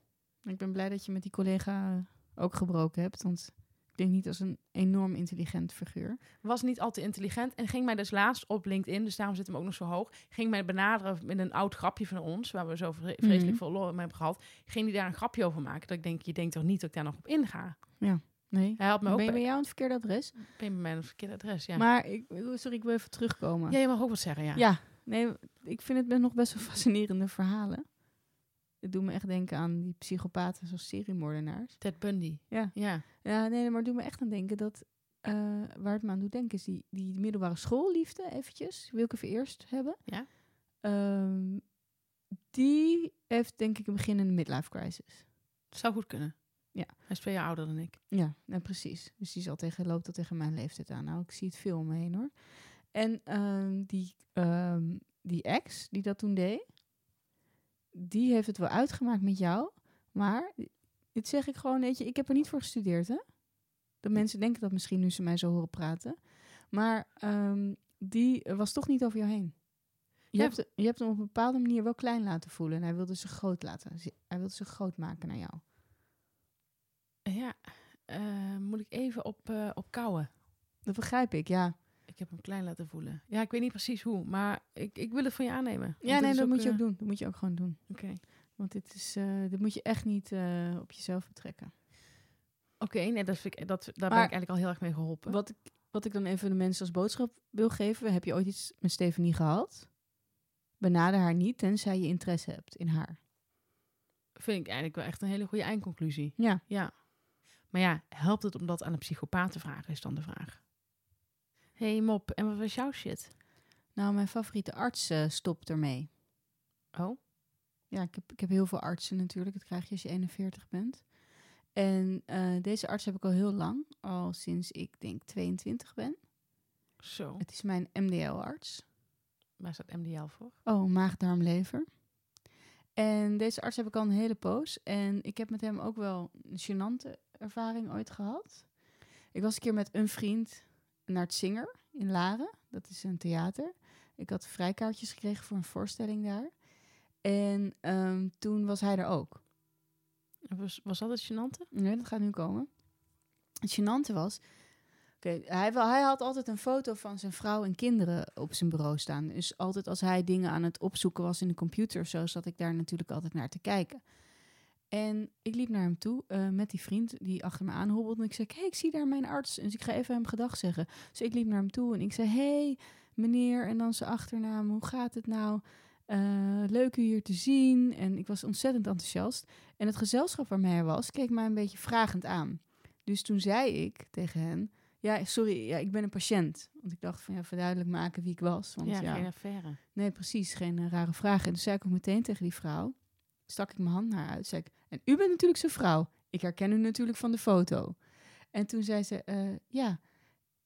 Ik ben blij dat je met die collega ook gebroken hebt. Want ik denk niet als een enorm intelligent figuur. was niet al te intelligent en ging mij dus laatst op LinkedIn, dus daarom zit hem ook nog zo hoog, ging mij benaderen met een oud grapje van ons, waar we zo vre- vreselijk Mhm. veel lol mee hebben gehad, ging hij daar een grapje over maken. Dat ik denk, je denkt toch niet dat ik daar nog op inga? Nee. Hij had me ook Ben je bij, jou aan het verkeerde adres? ben je bij mij een verkeerde adres, ja. Maar, ik, sorry, ik wil even terugkomen. ja, je mag ook wat zeggen, ja. Ja, nee, ik vind het nog best wel <laughs> fascinerende verhalen. Het doet me echt denken aan die psychopaten zoals seriemoordenaars. Ted Bundy. Ja. Ja. Ja, nee, maar het doet me echt aan denken dat... eh, waar het me aan doet denken is die, die middelbare schoolliefde, eventjes. Wil ik even eerst hebben. Ja. Ehm, die heeft denk ik een beginnende midlife crisis. Zou goed kunnen. Ja. Hij is twee jaar ouder dan ik. Ja, nou precies. Dus die zal tegen, loopt al tegen mijn leeftijd aan. Nou, ik zie het veel om me heen hoor. En ehm, die, ehm, die ex die dat toen deed, die heeft het wel uitgemaakt met jou. Maar, dit zeg ik gewoon, weet je, ik heb er niet voor gestudeerd hè. Dat mensen denken dat misschien nu ze mij zo horen praten. Maar ehm, die was toch niet over jou heen. Je, Ja. hebt, je hebt hem op een bepaalde manier wel klein laten voelen. En hij wilde zich groot laten. Hij wilde zich groot maken naar jou. Ja. Eh, moet ik even op, eh op kouwen? Dat begrijp ik, ja. Ik heb hem klein laten voelen. Ja, ik weet niet precies hoe, maar ik, ik wil het van je aannemen. Ja, nee, dat moet je eh, ook doen. Dat moet je ook gewoon doen. Oké. Want dit, is, eh, dit moet je echt niet eh, op jezelf betrekken. Oké, nee, dat vind ik, dat, daar ben ik eigenlijk al heel erg mee geholpen. Wat ik, wat ik dan even de mensen als boodschap wil geven. Heb je ooit iets met Stefanie gehad? Benader haar niet, tenzij je interesse hebt in haar. Vind ik eigenlijk wel echt een hele goede eindconclusie. Ja. Ja. Maar ja, helpt het om dat aan een psychopaat te vragen, is dan de vraag. Hey, Mop, en wat was jouw shit? Nou, mijn favoriete arts eh, stopt ermee. Oh, Ja, ik heb, ik heb heel veel artsen natuurlijk. Dat krijg je als je 41 bent. En eh, deze arts heb ik al heel lang. Al sinds ik denk 22 ben. zo. Het is mijn MDL-arts. Waar staat MDL voor? Oh, maag, darm, lever. En deze arts heb ik al een hele poos. En ik heb met hem ook wel een gênante ervaring ooit gehad. Ik was een keer met een vriend naar het Zinger in Laren. Dat is een theater. Ik had vrijkaartjes gekregen voor een voorstelling daar. En ehm, toen was hij er ook. Was, was dat het gênante? Nee, dat gaat nu komen. Het gênante was... Oké, hij, wel- hij had altijd een foto van zijn vrouw en kinderen op zijn bureau staan. Dus altijd als hij dingen aan het opzoeken was in de computer of zo... zat ik daar natuurlijk altijd naar te kijken. En ik liep naar hem toe eh, met die vriend die achter me aanhobbelde. En ik zei, hey, ik zie daar mijn arts. Dus ik ga even hem gedag zeggen. Dus ik liep naar hem toe en ik zei, hey, meneer. En dan zijn achternaam, hoe gaat het nou? Eh, leuk u hier te zien. En ik was ontzettend enthousiast. En het gezelschap waarmee hij was, keek mij een beetje vragend aan. Dus toen zei ik tegen hen, ja, sorry, ja, ik ben een patiënt. Want ik dacht van, ja, verduidelijk maken wie ik was. Want Ja, ja, geen affaire. Nee, precies. Geen eh, rare vragen. En toen zei ik ook meteen tegen die vrouw, stak ik mijn hand naar haar uit. Zei ik, en u bent natuurlijk zijn vrouw. Ik herken u natuurlijk van de foto. En toen zei ze, eh, ja.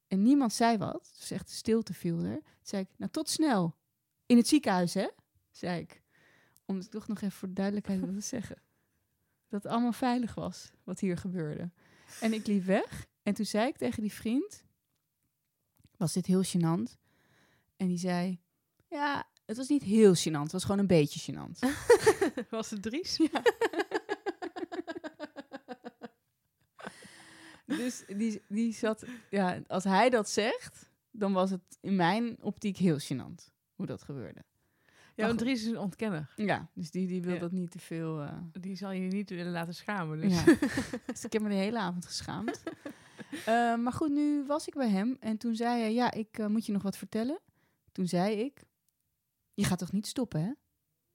En niemand zei wat. Dus echt stilte viel er. Toen zei ik, nou tot snel. In het ziekenhuis, hè? Zei ik. Om het toch nog even voor de duidelijkheid te <laughs> zeggen. Dat het allemaal veilig was, wat hier gebeurde. En ik liep weg. En toen zei ik tegen die vriend, was dit heel gênant. En die zei, ja, het was niet heel gênant. Het was gewoon een beetje gênant. <laughs> <laughs> was het Dries? Ja. Dus die, die zat, ja, als hij dat zegt, dan was het in mijn optiek heel gênant hoe dat gebeurde. Ja, want. Dries is een ontkenner. Ja, dus die, die wil Ja. dat niet te veel. eh, Die zal je niet willen laten schamen. Dus. ja. <laughs> dus ik heb me de hele avond geschaamd. Eh, maar goed, nu was ik bij hem en toen zei hij: Ja, ik eh, moet je nog wat vertellen. Toen zei ik: Je gaat toch niet stoppen, hè?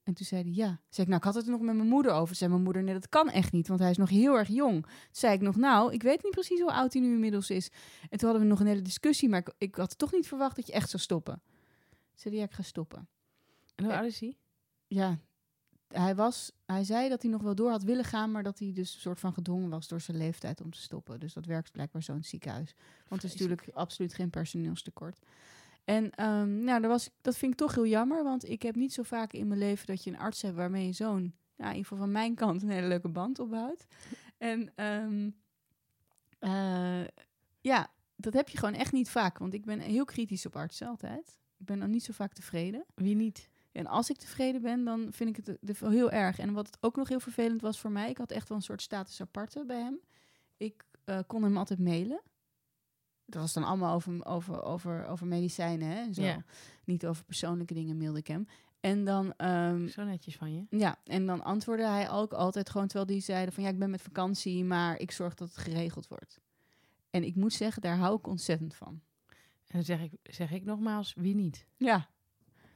En toen zei hij: Ja. Toen zei ik: Nou, ik had het er nog met mijn moeder over. Toen zei mijn moeder: Nee, dat kan echt niet, want hij is nog heel erg jong. Toen zei ik nog: Nou, ik weet niet precies hoe oud hij nu inmiddels is. En toen hadden we nog een hele discussie, maar ik, ik had toch niet verwacht dat je echt zou stoppen. Toen zei hij: Ja, ik ga stoppen. En hoe Ja. oud is hij? Ja, hij, was, hij zei dat hij nog wel door had willen gaan, maar dat hij dus een soort van gedwongen was door zijn leeftijd om te stoppen. Dus dat werkt blijkbaar zo in het ziekenhuis. Want het is natuurlijk absoluut geen personeelstekort. En ehm, nou, dat, was, dat vind ik toch heel jammer, want ik heb niet zo vaak in mijn leven dat je een arts hebt waarmee je zo'n, nou, in ieder geval van mijn kant, een hele leuke band opbouwt. En ehm, eh, ja, dat heb je gewoon echt niet vaak, want ik ben heel kritisch op artsen altijd. Ik ben dan niet zo vaak tevreden. Wie niet? En als ik tevreden ben, dan vind ik het heel erg. En wat ook nog heel vervelend was voor mij, ik had echt wel een soort status aparte bij hem. Ik eh, kon hem altijd mailen. Dat was dan allemaal over, over, over, over medicijnen hè, en zo. Ja. Niet over persoonlijke dingen mailde ik hem. En dan, ehm, Zo netjes van je. ja, en dan antwoordde hij ook altijd gewoon, terwijl die zeiden van ja, ik ben met vakantie, maar ik zorg dat het geregeld wordt. En ik moet zeggen, daar hou ik ontzettend van. En dan zeg ik, zeg ik nogmaals, wie niet? Ja,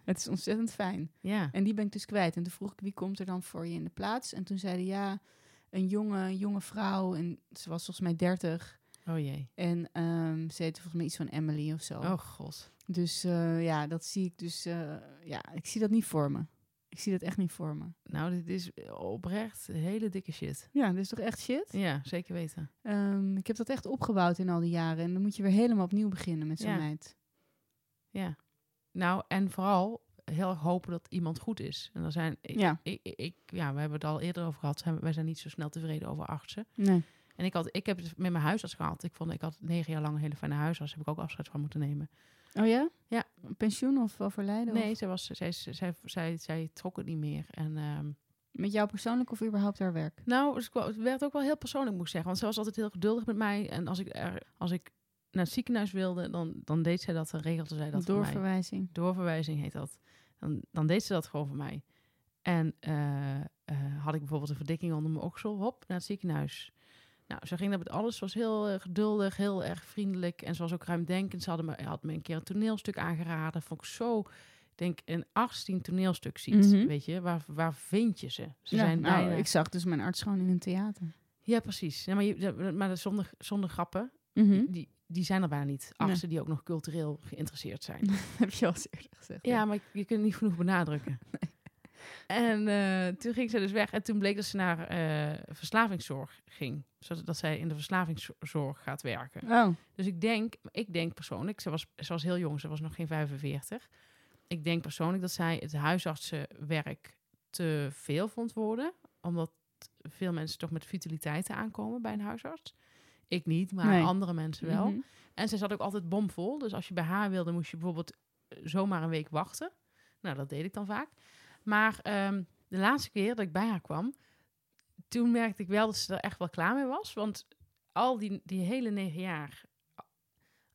het is ontzettend fijn. Ja. En die ben ik dus kwijt. En toen vroeg ik, wie komt er dan voor je in de plaats? En toen zei hij, ja, een jonge, jonge vrouw. En ze was volgens mij 30. Oh jee. En ehm, ze heette volgens mij iets van Emily of zo. Oh god. Dus eh, ja, dat zie ik dus... eh, ja, ik zie dat niet voor me. Ik zie dat echt niet voor me. Nou, dit is oprecht hele dikke shit. Ja, dit is toch echt shit? Ja, zeker weten. Ehm, ik heb dat echt opgebouwd in al die jaren. En dan moet je weer helemaal opnieuw beginnen met zo'n Ja. meid. Ja. Nou, en vooral heel erg hopen dat iemand goed is. En dan zijn... Ik, Ja. ik, ik, ja, we hebben het al eerder over gehad. Zijn, wij zijn niet zo snel tevreden over artsen. Nee. En ik, had, ik heb het met mijn huisarts gehad. Ik vond, ik had negen jaar lang een hele fijne huisarts. Heb ik ook afscheid van moeten nemen. Oh ja? Ja. Pensioen of overlijden? Nee, Of zij, was, zij, zij, zij, zij, trok het niet meer. En ehm, Met jou persoonlijk of überhaupt haar werk? nou, dus het werd ook wel heel persoonlijk, moet ik zeggen. Want zij was altijd heel geduldig met mij. En als ik, er, als ik naar het ziekenhuis wilde, dan, dan deed zij dat. Dan regelde zij dat voor mij. Doorverwijzing. Doorverwijzing heet dat. Dan, dan deed ze dat gewoon voor mij. En eh, eh, had ik bijvoorbeeld een verdikking onder mijn oksel, hop, naar het ziekenhuis. Nou, ze ging dat met alles. Ze was heel eh, geduldig, heel erg vriendelijk. En ze was ook ruimdenkend. Ze hadden me, had me een keer een toneelstuk aangeraden. Vond ik zo, ik denk, een arts die een toneelstuk ziet. Mhm. Weet je, waar, waar vind je ze? Ze ja, zijn nou, bijna... ik zag dus mijn arts gewoon in een theater. Ja, precies. Ja, maar je, maar zonder, zonder grappen, Mhm. die, die zijn er bijna niet. Nee. Artsen die ook nog cultureel geïnteresseerd zijn. <laughs> heb je al eens eerder gezegd. Ja, maar je kunt het niet genoeg benadrukken. <laughs> En eh, toen ging ze dus weg. En toen bleek dat ze naar eh, verslavingszorg ging. Zodat dat zij in de verslavingszorg gaat werken. Oh, Dus ik denk, ik denk persoonlijk, ze was, ze was heel jong, ze was nog geen 45. Ik denk persoonlijk dat zij het huisartsenwerk te veel vond worden. Omdat veel mensen toch met vitaliteiten aankomen bij een huisarts. Ik niet, maar Nee. andere mensen wel. Mhm. En ze zat ook altijd bomvol. Dus als je bij haar wilde, moest je bijvoorbeeld eh, zomaar een week wachten. Nou, dat deed ik dan vaak. Maar ehm, de laatste keer dat ik bij haar kwam, toen merkte ik wel dat ze er echt wel klaar mee was. Want al die, die hele negen jaar,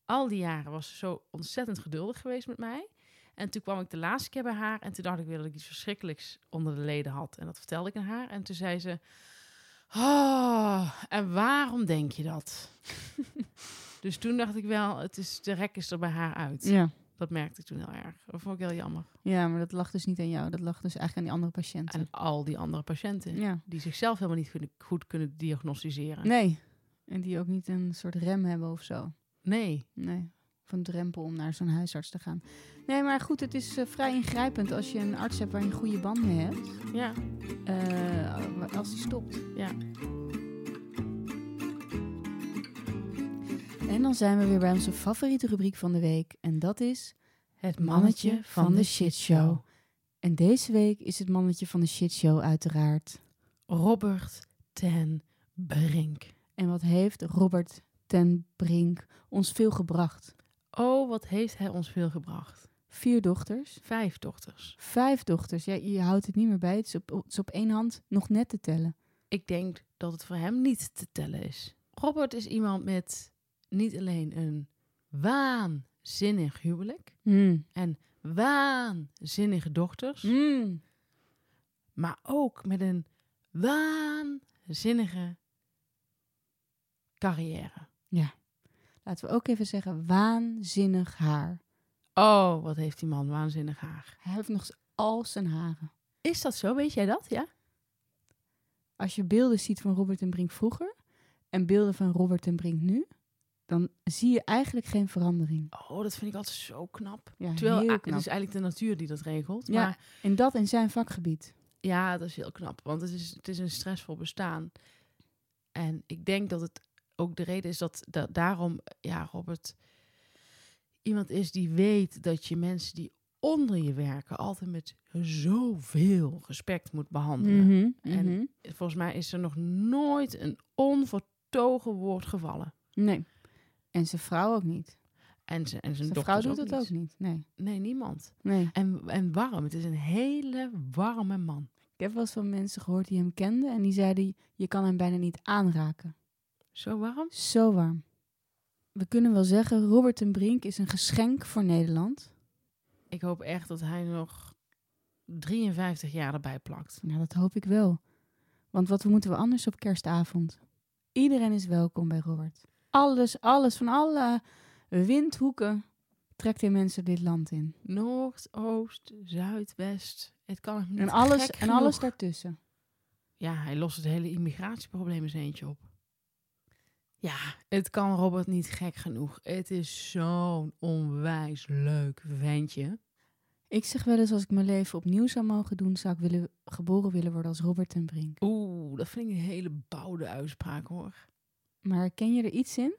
al die jaren was ze zo ontzettend geduldig geweest met mij. En toen kwam ik de laatste keer bij haar en toen dacht ik weer dat ik iets verschrikkelijks onder de leden had. En dat vertelde ik aan haar. En toen zei ze, oh, en waarom denk je dat? <laughs> dus toen dacht ik wel, het is, de rek is er bij haar uit. Ja. Dat merkte ik toen heel erg. Dat vond ik heel jammer. ja, maar dat lag dus niet aan jou. Dat lag dus eigenlijk aan die andere patiënten. En al die andere patiënten. ja. Die zichzelf helemaal niet kunnen, goed kunnen diagnosticeren. Nee. En die ook niet een soort rem hebben of zo. Nee. Nee. Of een drempel om naar zo'n huisarts te gaan. Nee, maar goed, het is eh, vrij ingrijpend als je een arts hebt waar je een goede band mee hebt. Ja. eh, als die stopt. Ja. En dan zijn we weer bij onze favoriete rubriek van de week. En dat is Het mannetje van de shitshow. En deze week is het mannetje van de shitshow uiteraard. Robert ten Brink. En wat heeft Robert ten Brink ons veel gebracht? Oh, wat heeft hij ons veel gebracht. Vier dochters, Vijf dochters. vijf dochters. Ja, je houdt het niet meer bij. Het is op, het is op één hand nog net te tellen. Ik denk dat het voor hem niet te tellen is. Robert is iemand met niet alleen een waanzinnig huwelijk Mm. en waanzinnige dochters, Mm. maar ook met een waanzinnige carrière. Laten we ook even zeggen, waanzinnig haar. Oh, wat heeft die man waanzinnig haar. Hij heeft nog al zijn haren. Is dat zo? Weet jij dat? Ja? Als je beelden ziet van Robert en Brink vroeger en beelden van Robert en Brink nu, dan zie je eigenlijk geen verandering. Oh, dat vind ik altijd zo knap. Ja, Terwijl heel ah, knap. het is eigenlijk de natuur die dat regelt. Ja. Maar En dat in zijn vakgebied. ja, dat is heel knap. Want het is, het is een stressvol bestaan. En ik denk dat het ook de reden is dat, dat daarom, ja, Robert, iemand is die weet dat je mensen die onder je werken altijd met zoveel respect moet behandelen. Mhm, En- mhm. Volgens mij is er nog nooit een onvertogen woord gevallen. Nee. En zijn vrouw ook niet. En, zijn en zijn, Zijn vrouw doet niet. ook niet. Nee. Nee, niemand. nee. En, en warm. Het is een hele warme man. Ik heb wel eens van mensen gehoord die hem kenden en die zeiden, je kan hem bijna niet aanraken. Zo warm? Zo warm. We kunnen wel zeggen, Robert en Brink is een geschenk voor Nederland. Ik hoop echt dat hij nog 53 jaar erbij plakt. Nou, dat hoop ik wel. Want wat moeten we anders op kerstavond? Iedereen is welkom bij Robert. Alles, alles, van alle windhoeken trekt hij mensen dit land in. Noord, oost, zuid, west. Het kan hem niet En alles, en alles daartussen. Ja, hij lost het hele immigratieprobleem eens eentje op. Ja, het kan Robert niet gek genoeg. Het is zo'n onwijs leuk ventje. Ik zeg wel eens, als ik mijn leven opnieuw zou mogen doen, zou ik willen, geboren willen worden als Robert en Brink. Oeh, dat vind ik een hele boude uitspraak hoor. Maar ken je er iets in?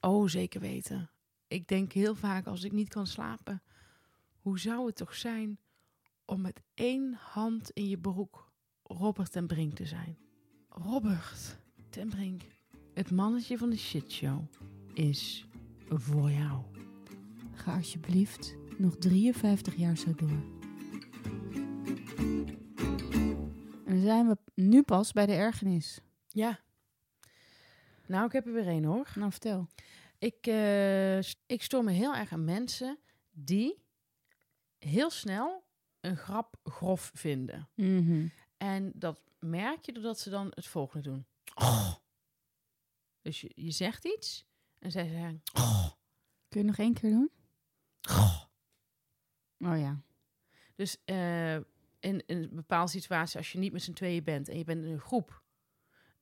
Oh, zeker weten. Ik denk heel vaak als ik niet kan slapen, hoe zou het toch zijn om met één hand in je broek Robert ten Brink te zijn? Robert ten Brink, het mannetje van de shitshow, is voor jou. Ga alsjeblieft nog 53 jaar zo door. En dan zijn we nu pas bij de ergernis. Ja. Nou, ik heb er weer één hoor. Nou, vertel. Ik, st- ik stoor me heel erg aan mensen die heel snel een grap grof vinden. Mhm. En dat merk je doordat ze dan het volgende doen. Oh. Dus je, je zegt iets en zij zeggen... Oh. Kun je nog één keer doen? Oh. Oh ja. Dus eh, in, in een bepaalde situatie, als je niet met z'n tweeën bent en je bent in een groep...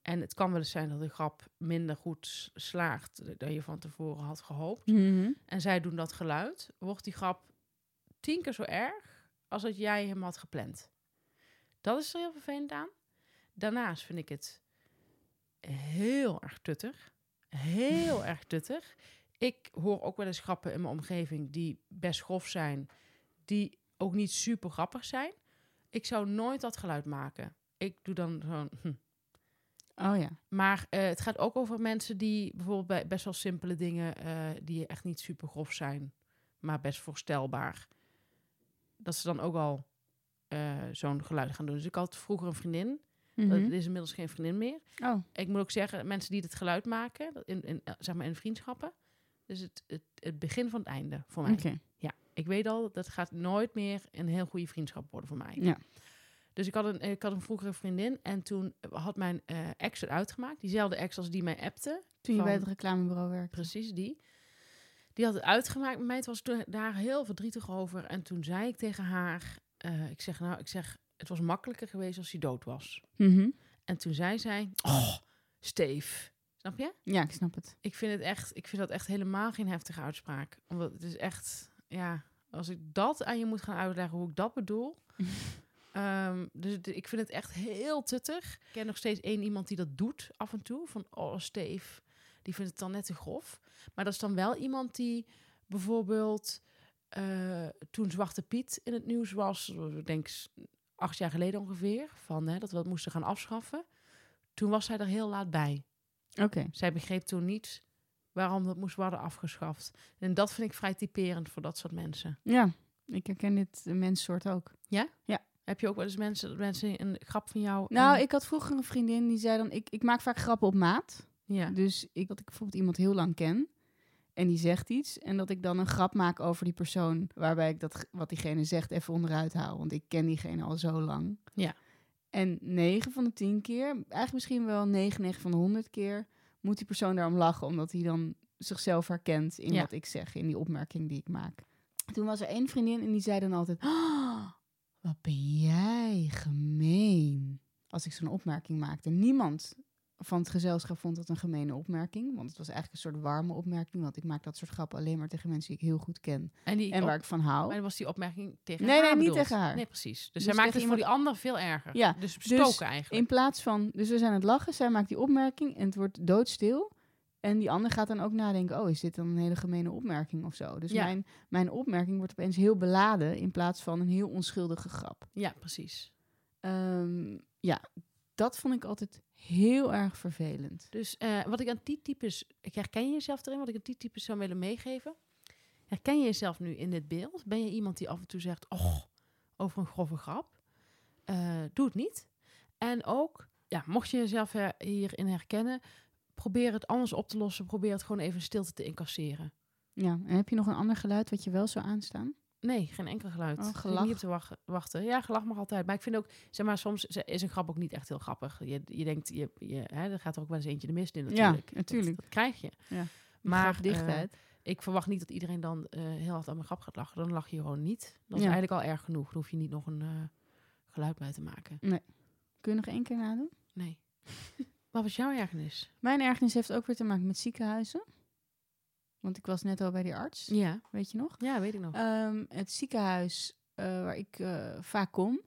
en het kan wel eens zijn dat de grap minder goed slaagt dan je van tevoren had gehoopt... Mhm. en zij doen dat geluid, wordt die grap tien keer zo erg als dat jij hem had gepland. Dat is er heel vervelend aan. Daarnaast vind ik het heel erg tuttig. Heel <laughs> erg tuttig. Ik hoor ook wel eens grappen in mijn omgeving die best grof zijn, die ook niet super grappig zijn. Ik zou nooit dat geluid maken. Ik doe dan gewoon. hm. Oh ja. Maar eh, het gaat ook over mensen die bijvoorbeeld bij best wel simpele dingen, eh, die echt niet super grof zijn, maar best voorstelbaar. Dat ze dan ook al eh, zo'n geluid gaan doen. Dus ik had vroeger een vriendin. Mhm. Dat is inmiddels geen vriendin meer. Oh, Ik moet ook zeggen, mensen die het geluid maken, in, in, zeg maar in vriendschappen, dus het, het, het begin van het einde voor mij. Ja, ik weet al, dat gaat nooit meer een heel goede vriendschap worden voor mij. Ja. Dus ik had een, ik had een vroegere vriendin en toen had mijn eh, ex het uitgemaakt. Diezelfde ex als die mij appte. Toen je bij het reclamebureau werkte. Precies die. Die had het uitgemaakt met mij. Het was toen daar heel verdrietig over. En toen zei ik tegen haar, eh, ik zeg nou, ik zeg, het was makkelijker geweest als hij dood was. Mhm. En toen zei zij, oh, Steef. Snap je? Ja, ik snap het. Ik vind het echt, ik vind dat echt helemaal geen heftige uitspraak. Omdat het is echt, ja, als ik dat aan je moet gaan uitleggen hoe ik dat bedoel. <laughs> Ehm, dus ik vind het echt heel tuttig. Ik ken nog steeds één iemand die dat doet af en toe. Van, oh, Steef, die vindt het dan net te grof. Maar dat is dan wel iemand die bijvoorbeeld eh, toen Zwarte Piet in het nieuws was, ik denk s- acht jaar geleden ongeveer, van hè, dat we dat moesten gaan afschaffen. Toen was zij er heel laat bij. Oké. Zij begreep toen niet waarom dat moest worden afgeschaft. En dat vind ik vrij typerend voor dat soort mensen. Ja, ik herken dit menssoort ook. Heb je ook wel eens mensen, dat mensen een grap van jou... Nou, ik had vroeger een vriendin die zei dan... Ik, ik maak vaak grappen op maat. ja. Dus ik, dat ik bijvoorbeeld iemand heel lang ken... en die zegt iets... en dat ik dan een grap maak over die persoon... waarbij ik dat, wat diegene zegt even onderuit haal. Want ik ken diegene al zo lang. Ja. En 9 van de 10 keer... eigenlijk misschien wel 9, 9 van de 100 keer... moet die persoon daarom lachen... omdat hij dan zichzelf herkent in Ja. wat ik zeg... in die opmerking die ik maak. Toen was er één vriendin en die zei dan altijd... "Ah, wat ben jij gemeen. Als ik zo'n opmerking maakte. Niemand van het gezelschap vond dat een gemene opmerking. Want het was eigenlijk een soort warme opmerking. Want ik maak dat soort grappen alleen maar tegen mensen die ik heel goed ken. En, die En op- waar ik van hou. maar was die opmerking tegen Nee, haar nee, niet bedoeld? tegen haar. Nee, precies. Dus, Dus zij maakt tegen het voor die ander veel erger. Ja, Dus dus bestoken eigenlijk. In plaats van... Dus we zijn aan het lachen. Zij maakt die opmerking en het wordt doodstil. En die ander gaat dan ook nadenken... Oh, is dit dan een hele gemene opmerking of zo? Dus Ja. mijn, mijn opmerking wordt opeens heel beladen... in plaats van een heel onschuldige grap. Ja, precies. Ehm, ja, dat vond ik altijd heel erg vervelend. Dus eh, wat ik aan die types... Herken jezelf erin, wat ik aan die types zou willen meegeven. Herken je jezelf nu in dit beeld? Ben je iemand die af en toe zegt... Oh, over een grove grap? Eh, doe het niet. En ook, ja, mocht je jezelf her- hierin herkennen... Probeer het anders op te lossen. Probeer het gewoon even stilte te incasseren. Ja, en heb je nog een ander geluid wat je wel zou aanstaan? Nee, geen enkel geluid. Oh, gelach. Niet op te wachten. Ja, gelach mag altijd. Maar ik vind ook, zeg maar, soms is een grap ook niet echt heel grappig. Je, je denkt, je, je, hè, er gaat er ook wel eens eentje de mist in natuurlijk. Dat- natuurlijk. Dat, krijg je. Ja. Maar dichtheid. eh, ik verwacht niet dat iedereen dan eh, heel hard aan mijn grap gaat lachen. Dan lach je gewoon niet. Dat is Ja. eigenlijk al erg genoeg. Dan hoef je niet nog een eh, geluid bij te maken. Kun je nog één keer nadoen? Nee. <laughs> Wat was jouw ergernis? Mijn ergernis heeft ook weer te maken met ziekenhuizen. Want ik was net al bij die arts, Ja, weet je nog? ja weet ik nog. Ehm, het ziekenhuis eh, waar ik eh, vaak kom,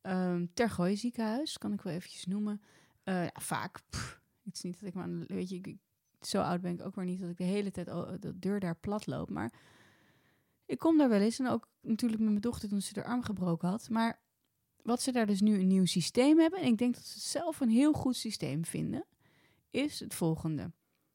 ehm Tergooi ziekenhuis, kan ik wel eventjes noemen. Eh, ja, vaak. Pff, het is niet dat ik maar, weet je, ik, ik- zo oud ben ik ook weer niet dat ik de hele tijd al de deur daar plat loop. Maar ik kom daar wel eens en ook natuurlijk met mijn dochter toen ze haar arm gebroken had. Maar wat ze daar dus nu een nieuw systeem hebben, en ik denk dat ze het zelf een heel goed systeem vinden, is het volgende.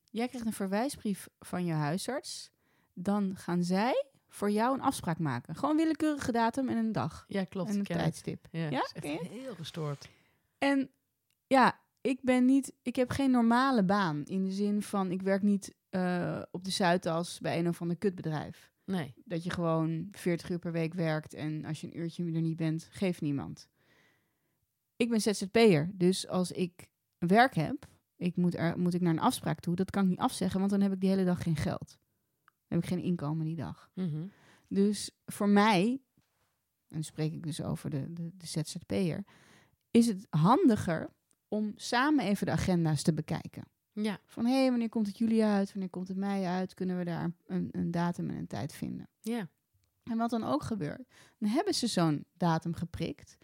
Jij krijgt een verwijsbrief van je huisarts. Dan gaan zij voor jou een afspraak maken. Gewoon willekeurige datum en een dag. ja, klopt. en een het. tijdstip. Ja, is echt heel gestoord. En ja, ik ben niet, ik heb geen normale baan. In de zin van, ik werk niet eh, op de Zuidas bij een of ander kutbedrijf. Nee. Dat je gewoon 40 uur per week werkt en als je een uurtje er niet bent, geeft niemand. Ik ben ZZP'er, dus als ik werk heb, ik moet, er, moet ik naar een afspraak toe. Dat kan ik niet afzeggen, want dan heb ik die hele dag geen geld. Dan heb ik geen inkomen die dag. Mhm. Dus voor mij, en spreek ik dus over de, de, de ZZP'er, is het handiger om samen even de agenda's te bekijken. Ja, Van hé, hey, wanneer komt het jullie uit? Wanneer komt het mij uit? Kunnen we daar een, een datum en een tijd vinden? ja. En wat dan ook gebeurt, dan hebben ze zo'n datum geprikt.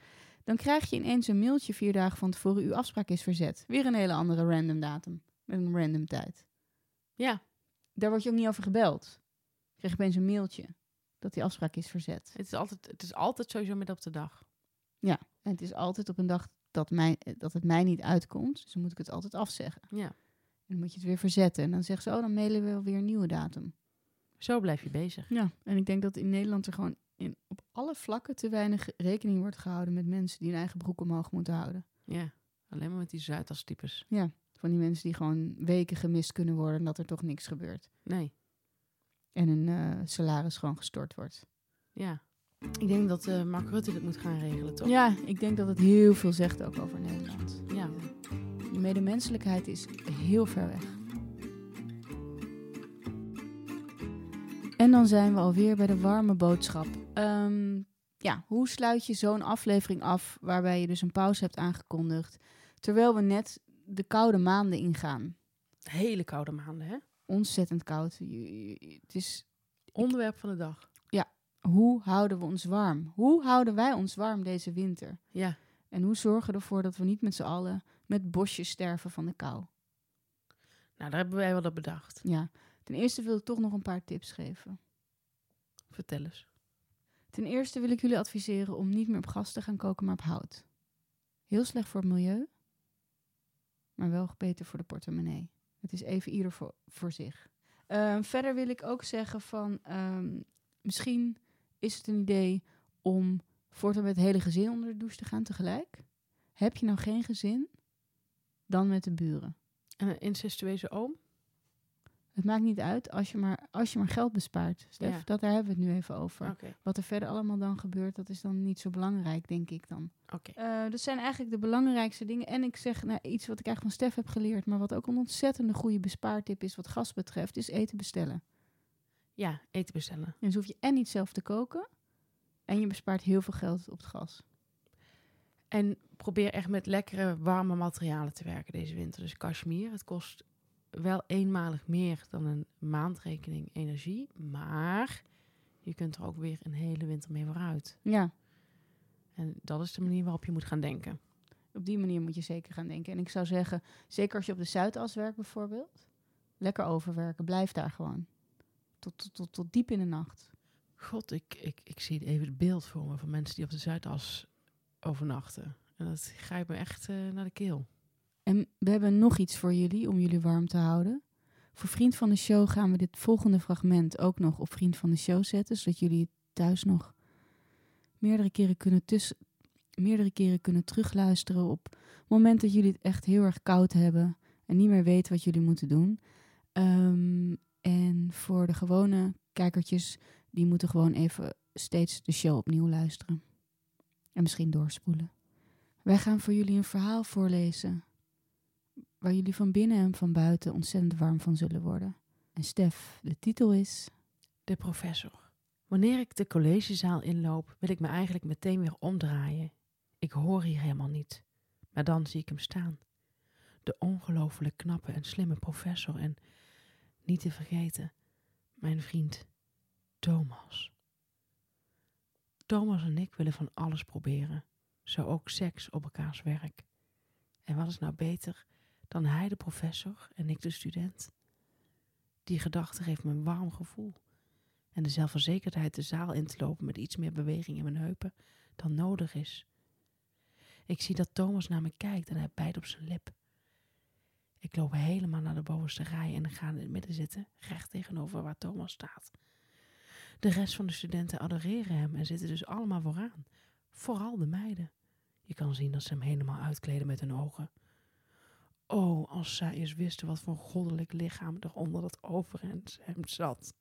Dan krijg je ineens een mailtje vier dagen van tevoren, uw afspraak is verzet. Weer een hele andere random datum, met een random tijd. Ja, Daar word je ook niet over gebeld. Je krijgt opeens een mailtje dat die afspraak is verzet. het is altijd, het is altijd sowieso midden op de dag. En het is altijd op een dag dat, mij, dat het mij niet uitkomt. Dus dan moet ik het altijd afzeggen. Ja, En dan moet je het weer verzetten. En dan zeggen ze, oh, dan mailen we wel weer een nieuwe datum. zo blijf je bezig. Ja, en ik denk dat in Nederland er gewoon in, op alle vlakken te weinig rekening wordt gehouden met mensen die hun eigen broek omhoog moeten houden. Ja, alleen maar met die Zuidas-types. Ja, van die mensen die gewoon weken gemist kunnen worden en dat er toch niks gebeurt. Nee, En hun eh, salaris gewoon gestort wordt. ja. Ik denk dat eh, Mark Rutte dit moet gaan regelen, toch? Ja, ik denk dat het heel veel zegt ook over Nederland. Ja. Medemenselijkheid is heel ver weg. En dan zijn we alweer bij de warme boodschap. Ehm, ja, hoe sluit je zo'n aflevering af waarbij je dus een pauze hebt aangekondigd, terwijl we net de koude maanden ingaan? Hele koude maanden, hè? Ontzettend koud. Het is, Onderwerp van de dag. hoe houden we ons warm? Hoe houden wij ons warm deze winter? Ja. En hoe zorgen we ervoor dat we niet met z'n allen met bosjes sterven van de kou? Nou, daar hebben wij wel dat bedacht. Ja, ten eerste wil ik toch nog een paar tips geven. Vertel eens. Ten eerste wil ik jullie adviseren om niet meer op gas te gaan koken, maar op hout. Heel slecht voor het milieu, maar wel beter voor de portemonnee. Het is even ieder voor, voor zich. Ehm, verder wil ik ook zeggen van, ehm, misschien is het een idee om voortaan met het hele gezin onder de douche te gaan tegelijk. Heb je nou geen gezin, dan met de buren. En een incestueuze oom? Het maakt niet uit als je maar, als je maar geld bespaart. Stef, Ja. dat, daar hebben we het nu even over. Oké, Wat er verder allemaal dan gebeurt, dat is dan niet zo belangrijk, denk ik dan. oké. Eh, dat zijn eigenlijk de belangrijkste dingen. En ik zeg nou, iets wat ik eigenlijk van Stef heb geleerd, maar wat ook een ontzettende goede bespaartip is wat gas betreft, is eten bestellen. Ja, eten bestellen. En dus hoef je en niet zelf te koken, en je bespaart heel veel geld op het gas. En probeer echt met lekkere, warme materialen te werken deze winter. Dus cashmere, het kost wel eenmalig meer dan een maandrekening energie. Maar je kunt er ook weer een hele winter mee vooruit. Ja, En dat is de manier waarop je moet gaan denken. op die manier moet je zeker gaan denken. En ik zou zeggen, zeker als je op de Zuidas werkt bijvoorbeeld, lekker overwerken, blijf daar gewoon. Tot, tot, tot, tot diep in de nacht. God, ik, ik, ik zie even het beeld voor me van mensen die op de Zuidas overnachten. En dat grijpt me echt eh, naar de keel. En we hebben nog iets voor jullie om jullie warm te houden. Voor Vriend van de Show gaan we dit volgende fragment ook nog op Vriend van de Show zetten. Zodat jullie het thuis nog meerdere keren kunnen, meerdere keren kunnen terugluisteren. Op het moment dat jullie het echt heel erg koud hebben. En niet meer weten wat jullie moeten doen. Ehm, en voor de gewone kijkertjes, die moeten gewoon even steeds de show opnieuw luisteren. En misschien doorspoelen. Wij gaan voor jullie een verhaal voorlezen waar jullie van binnen en van buiten ontzettend warm van zullen worden. En Stef, de titel is De professor. Wanneer ik de collegezaal inloop, wil ik me eigenlijk meteen weer omdraaien. Ik hoor hier helemaal niet. Maar dan zie ik hem staan. De ongelooflijk knappe en slimme professor en, niet te vergeten, mijn vriend Thomas. Thomas en ik willen van alles proberen, zo ook seks op elkaars werk. En wat is nou beter dan hij de professor en ik de student? Die gedachte geeft me een warm gevoel. En de zelfverzekerdheid de zaal in te lopen met iets meer beweging in mijn heupen dan nodig is. Ik zie dat Thomas naar me kijkt en hij bijt op zijn lip. Ik loop helemaal naar de bovenste rij en ga in het midden zitten, recht tegenover waar Thomas staat. De rest van de studenten adoreren hem en zitten dus allemaal vooraan. Vooral de meiden. Je kan zien dat ze hem helemaal uitkleden met hun ogen. Oh, als zij eens wisten wat voor goddelijk lichaam er onder dat overhemd hem zat.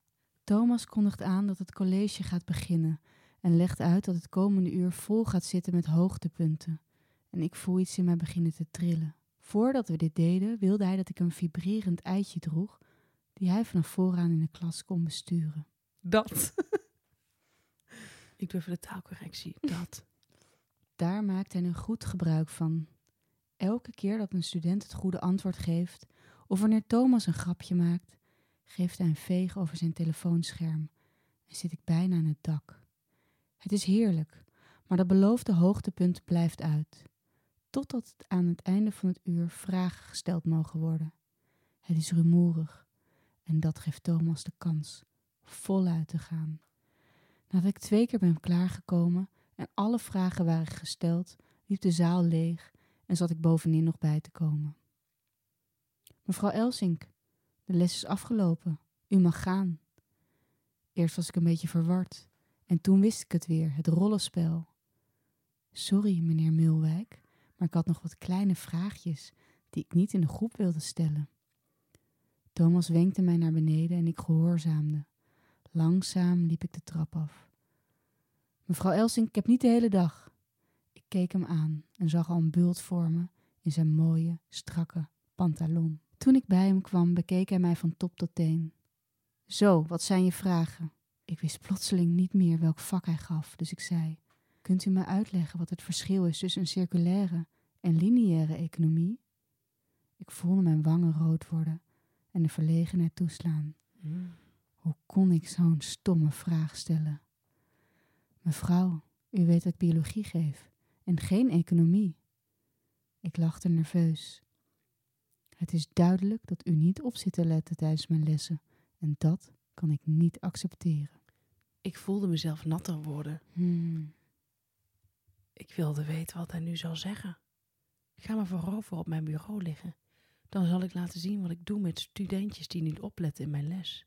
Thomas kondigt aan dat het college gaat beginnen en legt uit dat het komende uur vol gaat zitten met hoogtepunten. En ik voel iets in mij beginnen te trillen. Voordat we dit deden, wilde hij dat ik een vibrerend eitje droeg, die hij vanaf vooraan in de klas kon besturen. Dat. Ik doe even de taalcorrectie. <laughs> Dat. Daar maakt hij nu goed gebruik van. Elke keer dat een student het goede antwoord geeft, of wanneer Thomas een grapje maakt, geeft hij een veeg over zijn telefoonscherm en zit ik bijna aan het dak. Het is heerlijk, maar dat beloofde hoogtepunt blijft uit, totdat het aan het einde van het uur vragen gesteld mogen worden. Het is rumoerig en dat geeft Thomas de kans voluit te gaan. Nadat ik twee keer ben klaargekomen en alle vragen waren gesteld, liep de zaal leeg en zat ik bovenin nog bij te komen. Mevrouw Elsink, de les is afgelopen. U mag gaan. Eerst was ik een beetje verward En toen wist ik het weer, het rollenspel. Sorry, meneer Mulwijk, maar ik had nog wat kleine vraagjes die ik niet in de groep wilde stellen. Thomas wenkte mij naar beneden en ik gehoorzaamde. Langzaam liep ik de trap af. Mevrouw Elsing, ik heb niet de hele dag. Ik keek hem aan en zag al een bult vormen in zijn mooie, strakke pantalon. Toen ik bij hem kwam, bekeek hij mij van top tot teen. Zo, wat zijn je vragen? Ik wist plotseling niet meer welk vak hij gaf, dus ik zei: Kunt u me uitleggen wat het verschil is tussen een circulaire en lineaire economie? Ik voelde mijn wangen rood worden en de verlegenheid toeslaan. Mm. Hoe kon ik zo'n stomme vraag stellen? Mevrouw, u weet dat ik biologie geef en geen economie. Ik lachte nerveus. Het is duidelijk dat u niet op zit te letten tijdens mijn lessen en dat kan ik niet accepteren. Ik voelde mezelf natter worden. Hmm. Ik wilde weten wat hij nu zal zeggen. Ga maar voorover op mijn bureau liggen. Dan zal ik laten zien wat ik doe met studentjes die niet opletten in mijn les.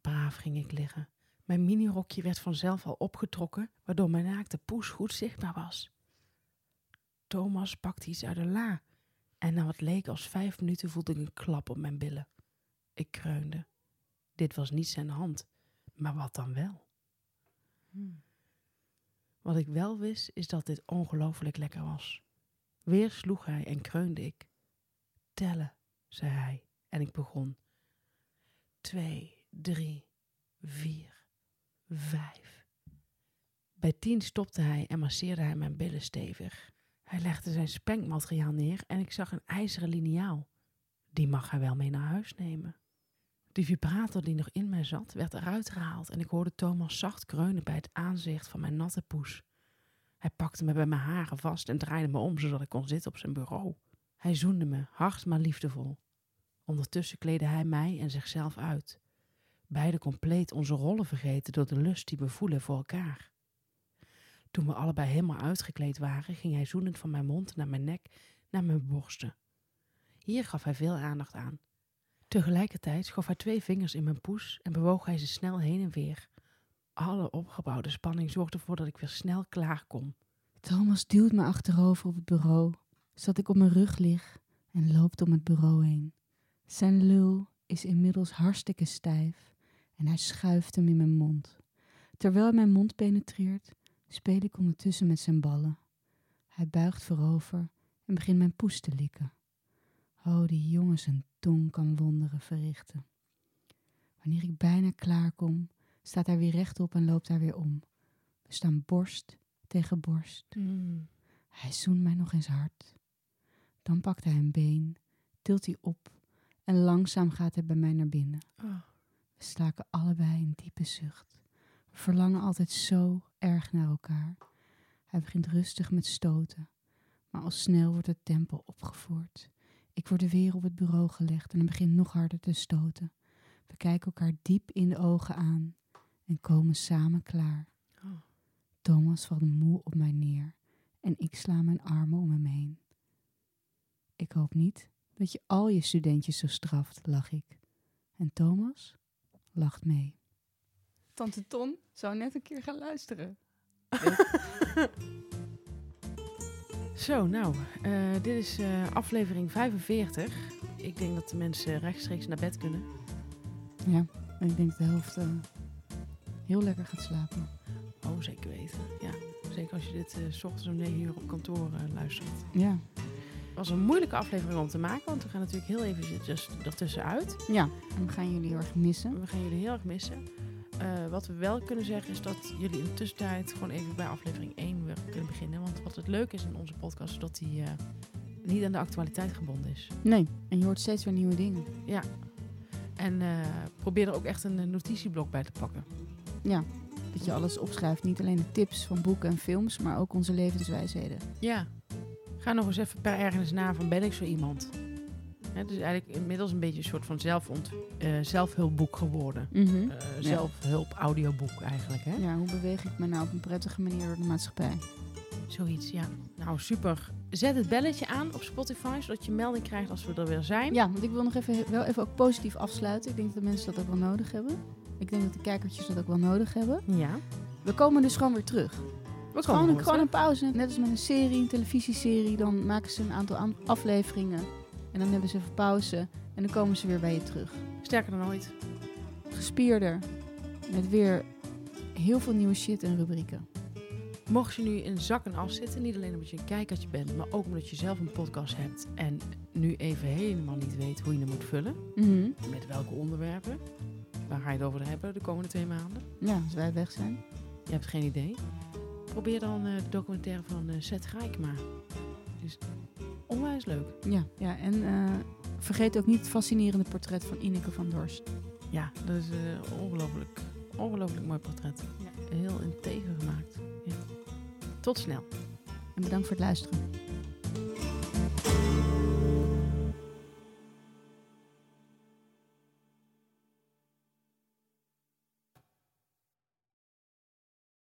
Braaf ging ik liggen. Mijn minirokje werd vanzelf al opgetrokken, waardoor mijn naakte poes goed zichtbaar was. Thomas pakte iets uit de la en na wat leek als vijf minuten voelde ik een klap op mijn billen. Ik kreunde. Dit was niet zijn hand, maar wat dan wel? Wat ik wel wist, is dat dit ongelooflijk lekker was. Weer sloeg hij en kreunde ik. Tellen, zei hij, en ik begon. Twee, drie, vier, vijf. Bij tien stopte hij en masseerde hij mijn billen stevig. Hij legde zijn spenkmateriaal neer en ik zag een ijzeren liniaal. Die mag hij wel mee naar huis nemen. De vibrator die nog in mij zat, werd eruit gehaald en ik hoorde Thomas zacht kreunen bij het aanzicht van mijn natte poes. Hij pakte me bij mijn haren vast en draaide me om zodat ik kon zitten op zijn bureau. Hij zoende me, hard maar liefdevol. Ondertussen kleedde hij mij en zichzelf uit. Beide compleet onze rollen vergeten door de lust die we voelen voor elkaar. Toen we allebei helemaal uitgekleed waren, ging hij zoenend van mijn mond naar mijn nek, naar mijn borsten. Hier gaf hij veel aandacht aan. Tegelijkertijd schoof hij twee vingers in mijn poes en bewoog hij ze snel heen en weer. Alle opgebouwde spanning zorgde ervoor dat ik weer snel klaar kon. Thomas duwt me achterover op het bureau, zodat ik op mijn rug lig en loopt om het bureau heen. Zijn lul is inmiddels hartstikke stijf en hij schuift hem in mijn mond. Terwijl hij mijn mond penetreert, speel ik ondertussen met zijn ballen. Hij buigt voorover en begint mijn poes te likken. Oh, die jongen zijn tong kan wonderen verrichten. Wanneer ik bijna klaar kom, staat hij weer rechtop en loopt hij weer om. We staan borst tegen borst. Hij zoent mij nog eens hard. Dan pakt hij een been, tilt hij op en langzaam gaat hij bij mij naar binnen. Oh. We slaken allebei een diepe zucht. We verlangen altijd zo erg naar elkaar. Hij begint rustig met stoten, maar al snel wordt het tempo opgevoerd. Ik word weer op het bureau gelegd en hij begint nog harder te stoten. We kijken elkaar diep in de ogen aan en komen samen klaar. Oh. Thomas valt moe op mij neer en ik sla mijn armen om hem heen. Ik hoop niet dat je al je studentjes zo straft, lach ik. En Thomas lacht mee. Tante Ton zou net een keer gaan luisteren. <laughs> Zo, nou, eh, dit is eh, aflevering 45. Ik denk dat de mensen rechtstreeks naar bed kunnen. Ja, en ik denk dat de helft eh, heel lekker gaat slapen. Oh, zeker weten. Ja, zeker als je dit eh, s ochtends om 9 uur op kantoor luistert. Ja, was een moeilijke aflevering om te maken, want we gaan natuurlijk heel eventjes ertussenuit. ja. En we gaan jullie heel erg missen. We gaan jullie heel erg missen. Eh, wat we wel kunnen zeggen is dat jullie in de tussentijd gewoon even bij aflevering 1 weer kunnen beginnen. Want wat het leuke is in onze podcast, is dat die eh, niet aan de actualiteit gebonden is. Nee, en je hoort steeds weer nieuwe dingen. Ja. En eh, probeer er ook echt een notitieblok bij te pakken. Ja, dat je alles opschrijft. Niet alleen de tips van boeken en films, maar ook onze levenswijsheden. Ja. Ga nog eens even per ergens na van ben ik zo iemand. Het is eigenlijk inmiddels een beetje een soort van zelfont, eh, zelfhulpboek geworden. Mhm. Eh, zelfhulp audioboek eigenlijk. Hè? Ja, hoe beweeg ik me nou op een prettige manier door de maatschappij? Zoiets, ja. Nou, super. Zet het belletje aan op Spotify, zodat je melding krijgt als we er weer zijn. Ja, want ik wil nog even, wel even ook positief afsluiten. Ik denk dat de mensen dat ook wel nodig hebben. Ik denk dat de kijkertjes dat ook wel nodig hebben. Ja. we komen dus gewoon weer terug. Gewoon, een, gewoon een pauze. Net als met een serie, een televisieserie. Dan maken ze een aantal aan- afleveringen. En dan hebben ze even pauze. En dan komen ze weer bij je terug. Sterker dan ooit. Gespierder. Met weer heel veel nieuwe shit en rubrieken. Mocht je nu in zak en as zitten, niet alleen omdat je een kijkertje bent, maar ook omdat je zelf een podcast hebt en nu even helemaal niet weet hoe je hem moet vullen, met welke onderwerpen, waar ga je het over hebben de komende twee maanden? Ja, als wij weg zijn. Je hebt geen idee. Probeer dan eh, de documentaire van eh Seth Rijkma. Is onwijs leuk. Ja, ja en eh, vergeet ook niet het fascinerende portret van Ineke van Dorst. Ja, dat is een ongelooflijk, ongelooflijk mooi portret. Heel integer gemaakt. Ja. Tot snel. En bedankt voor het luisteren.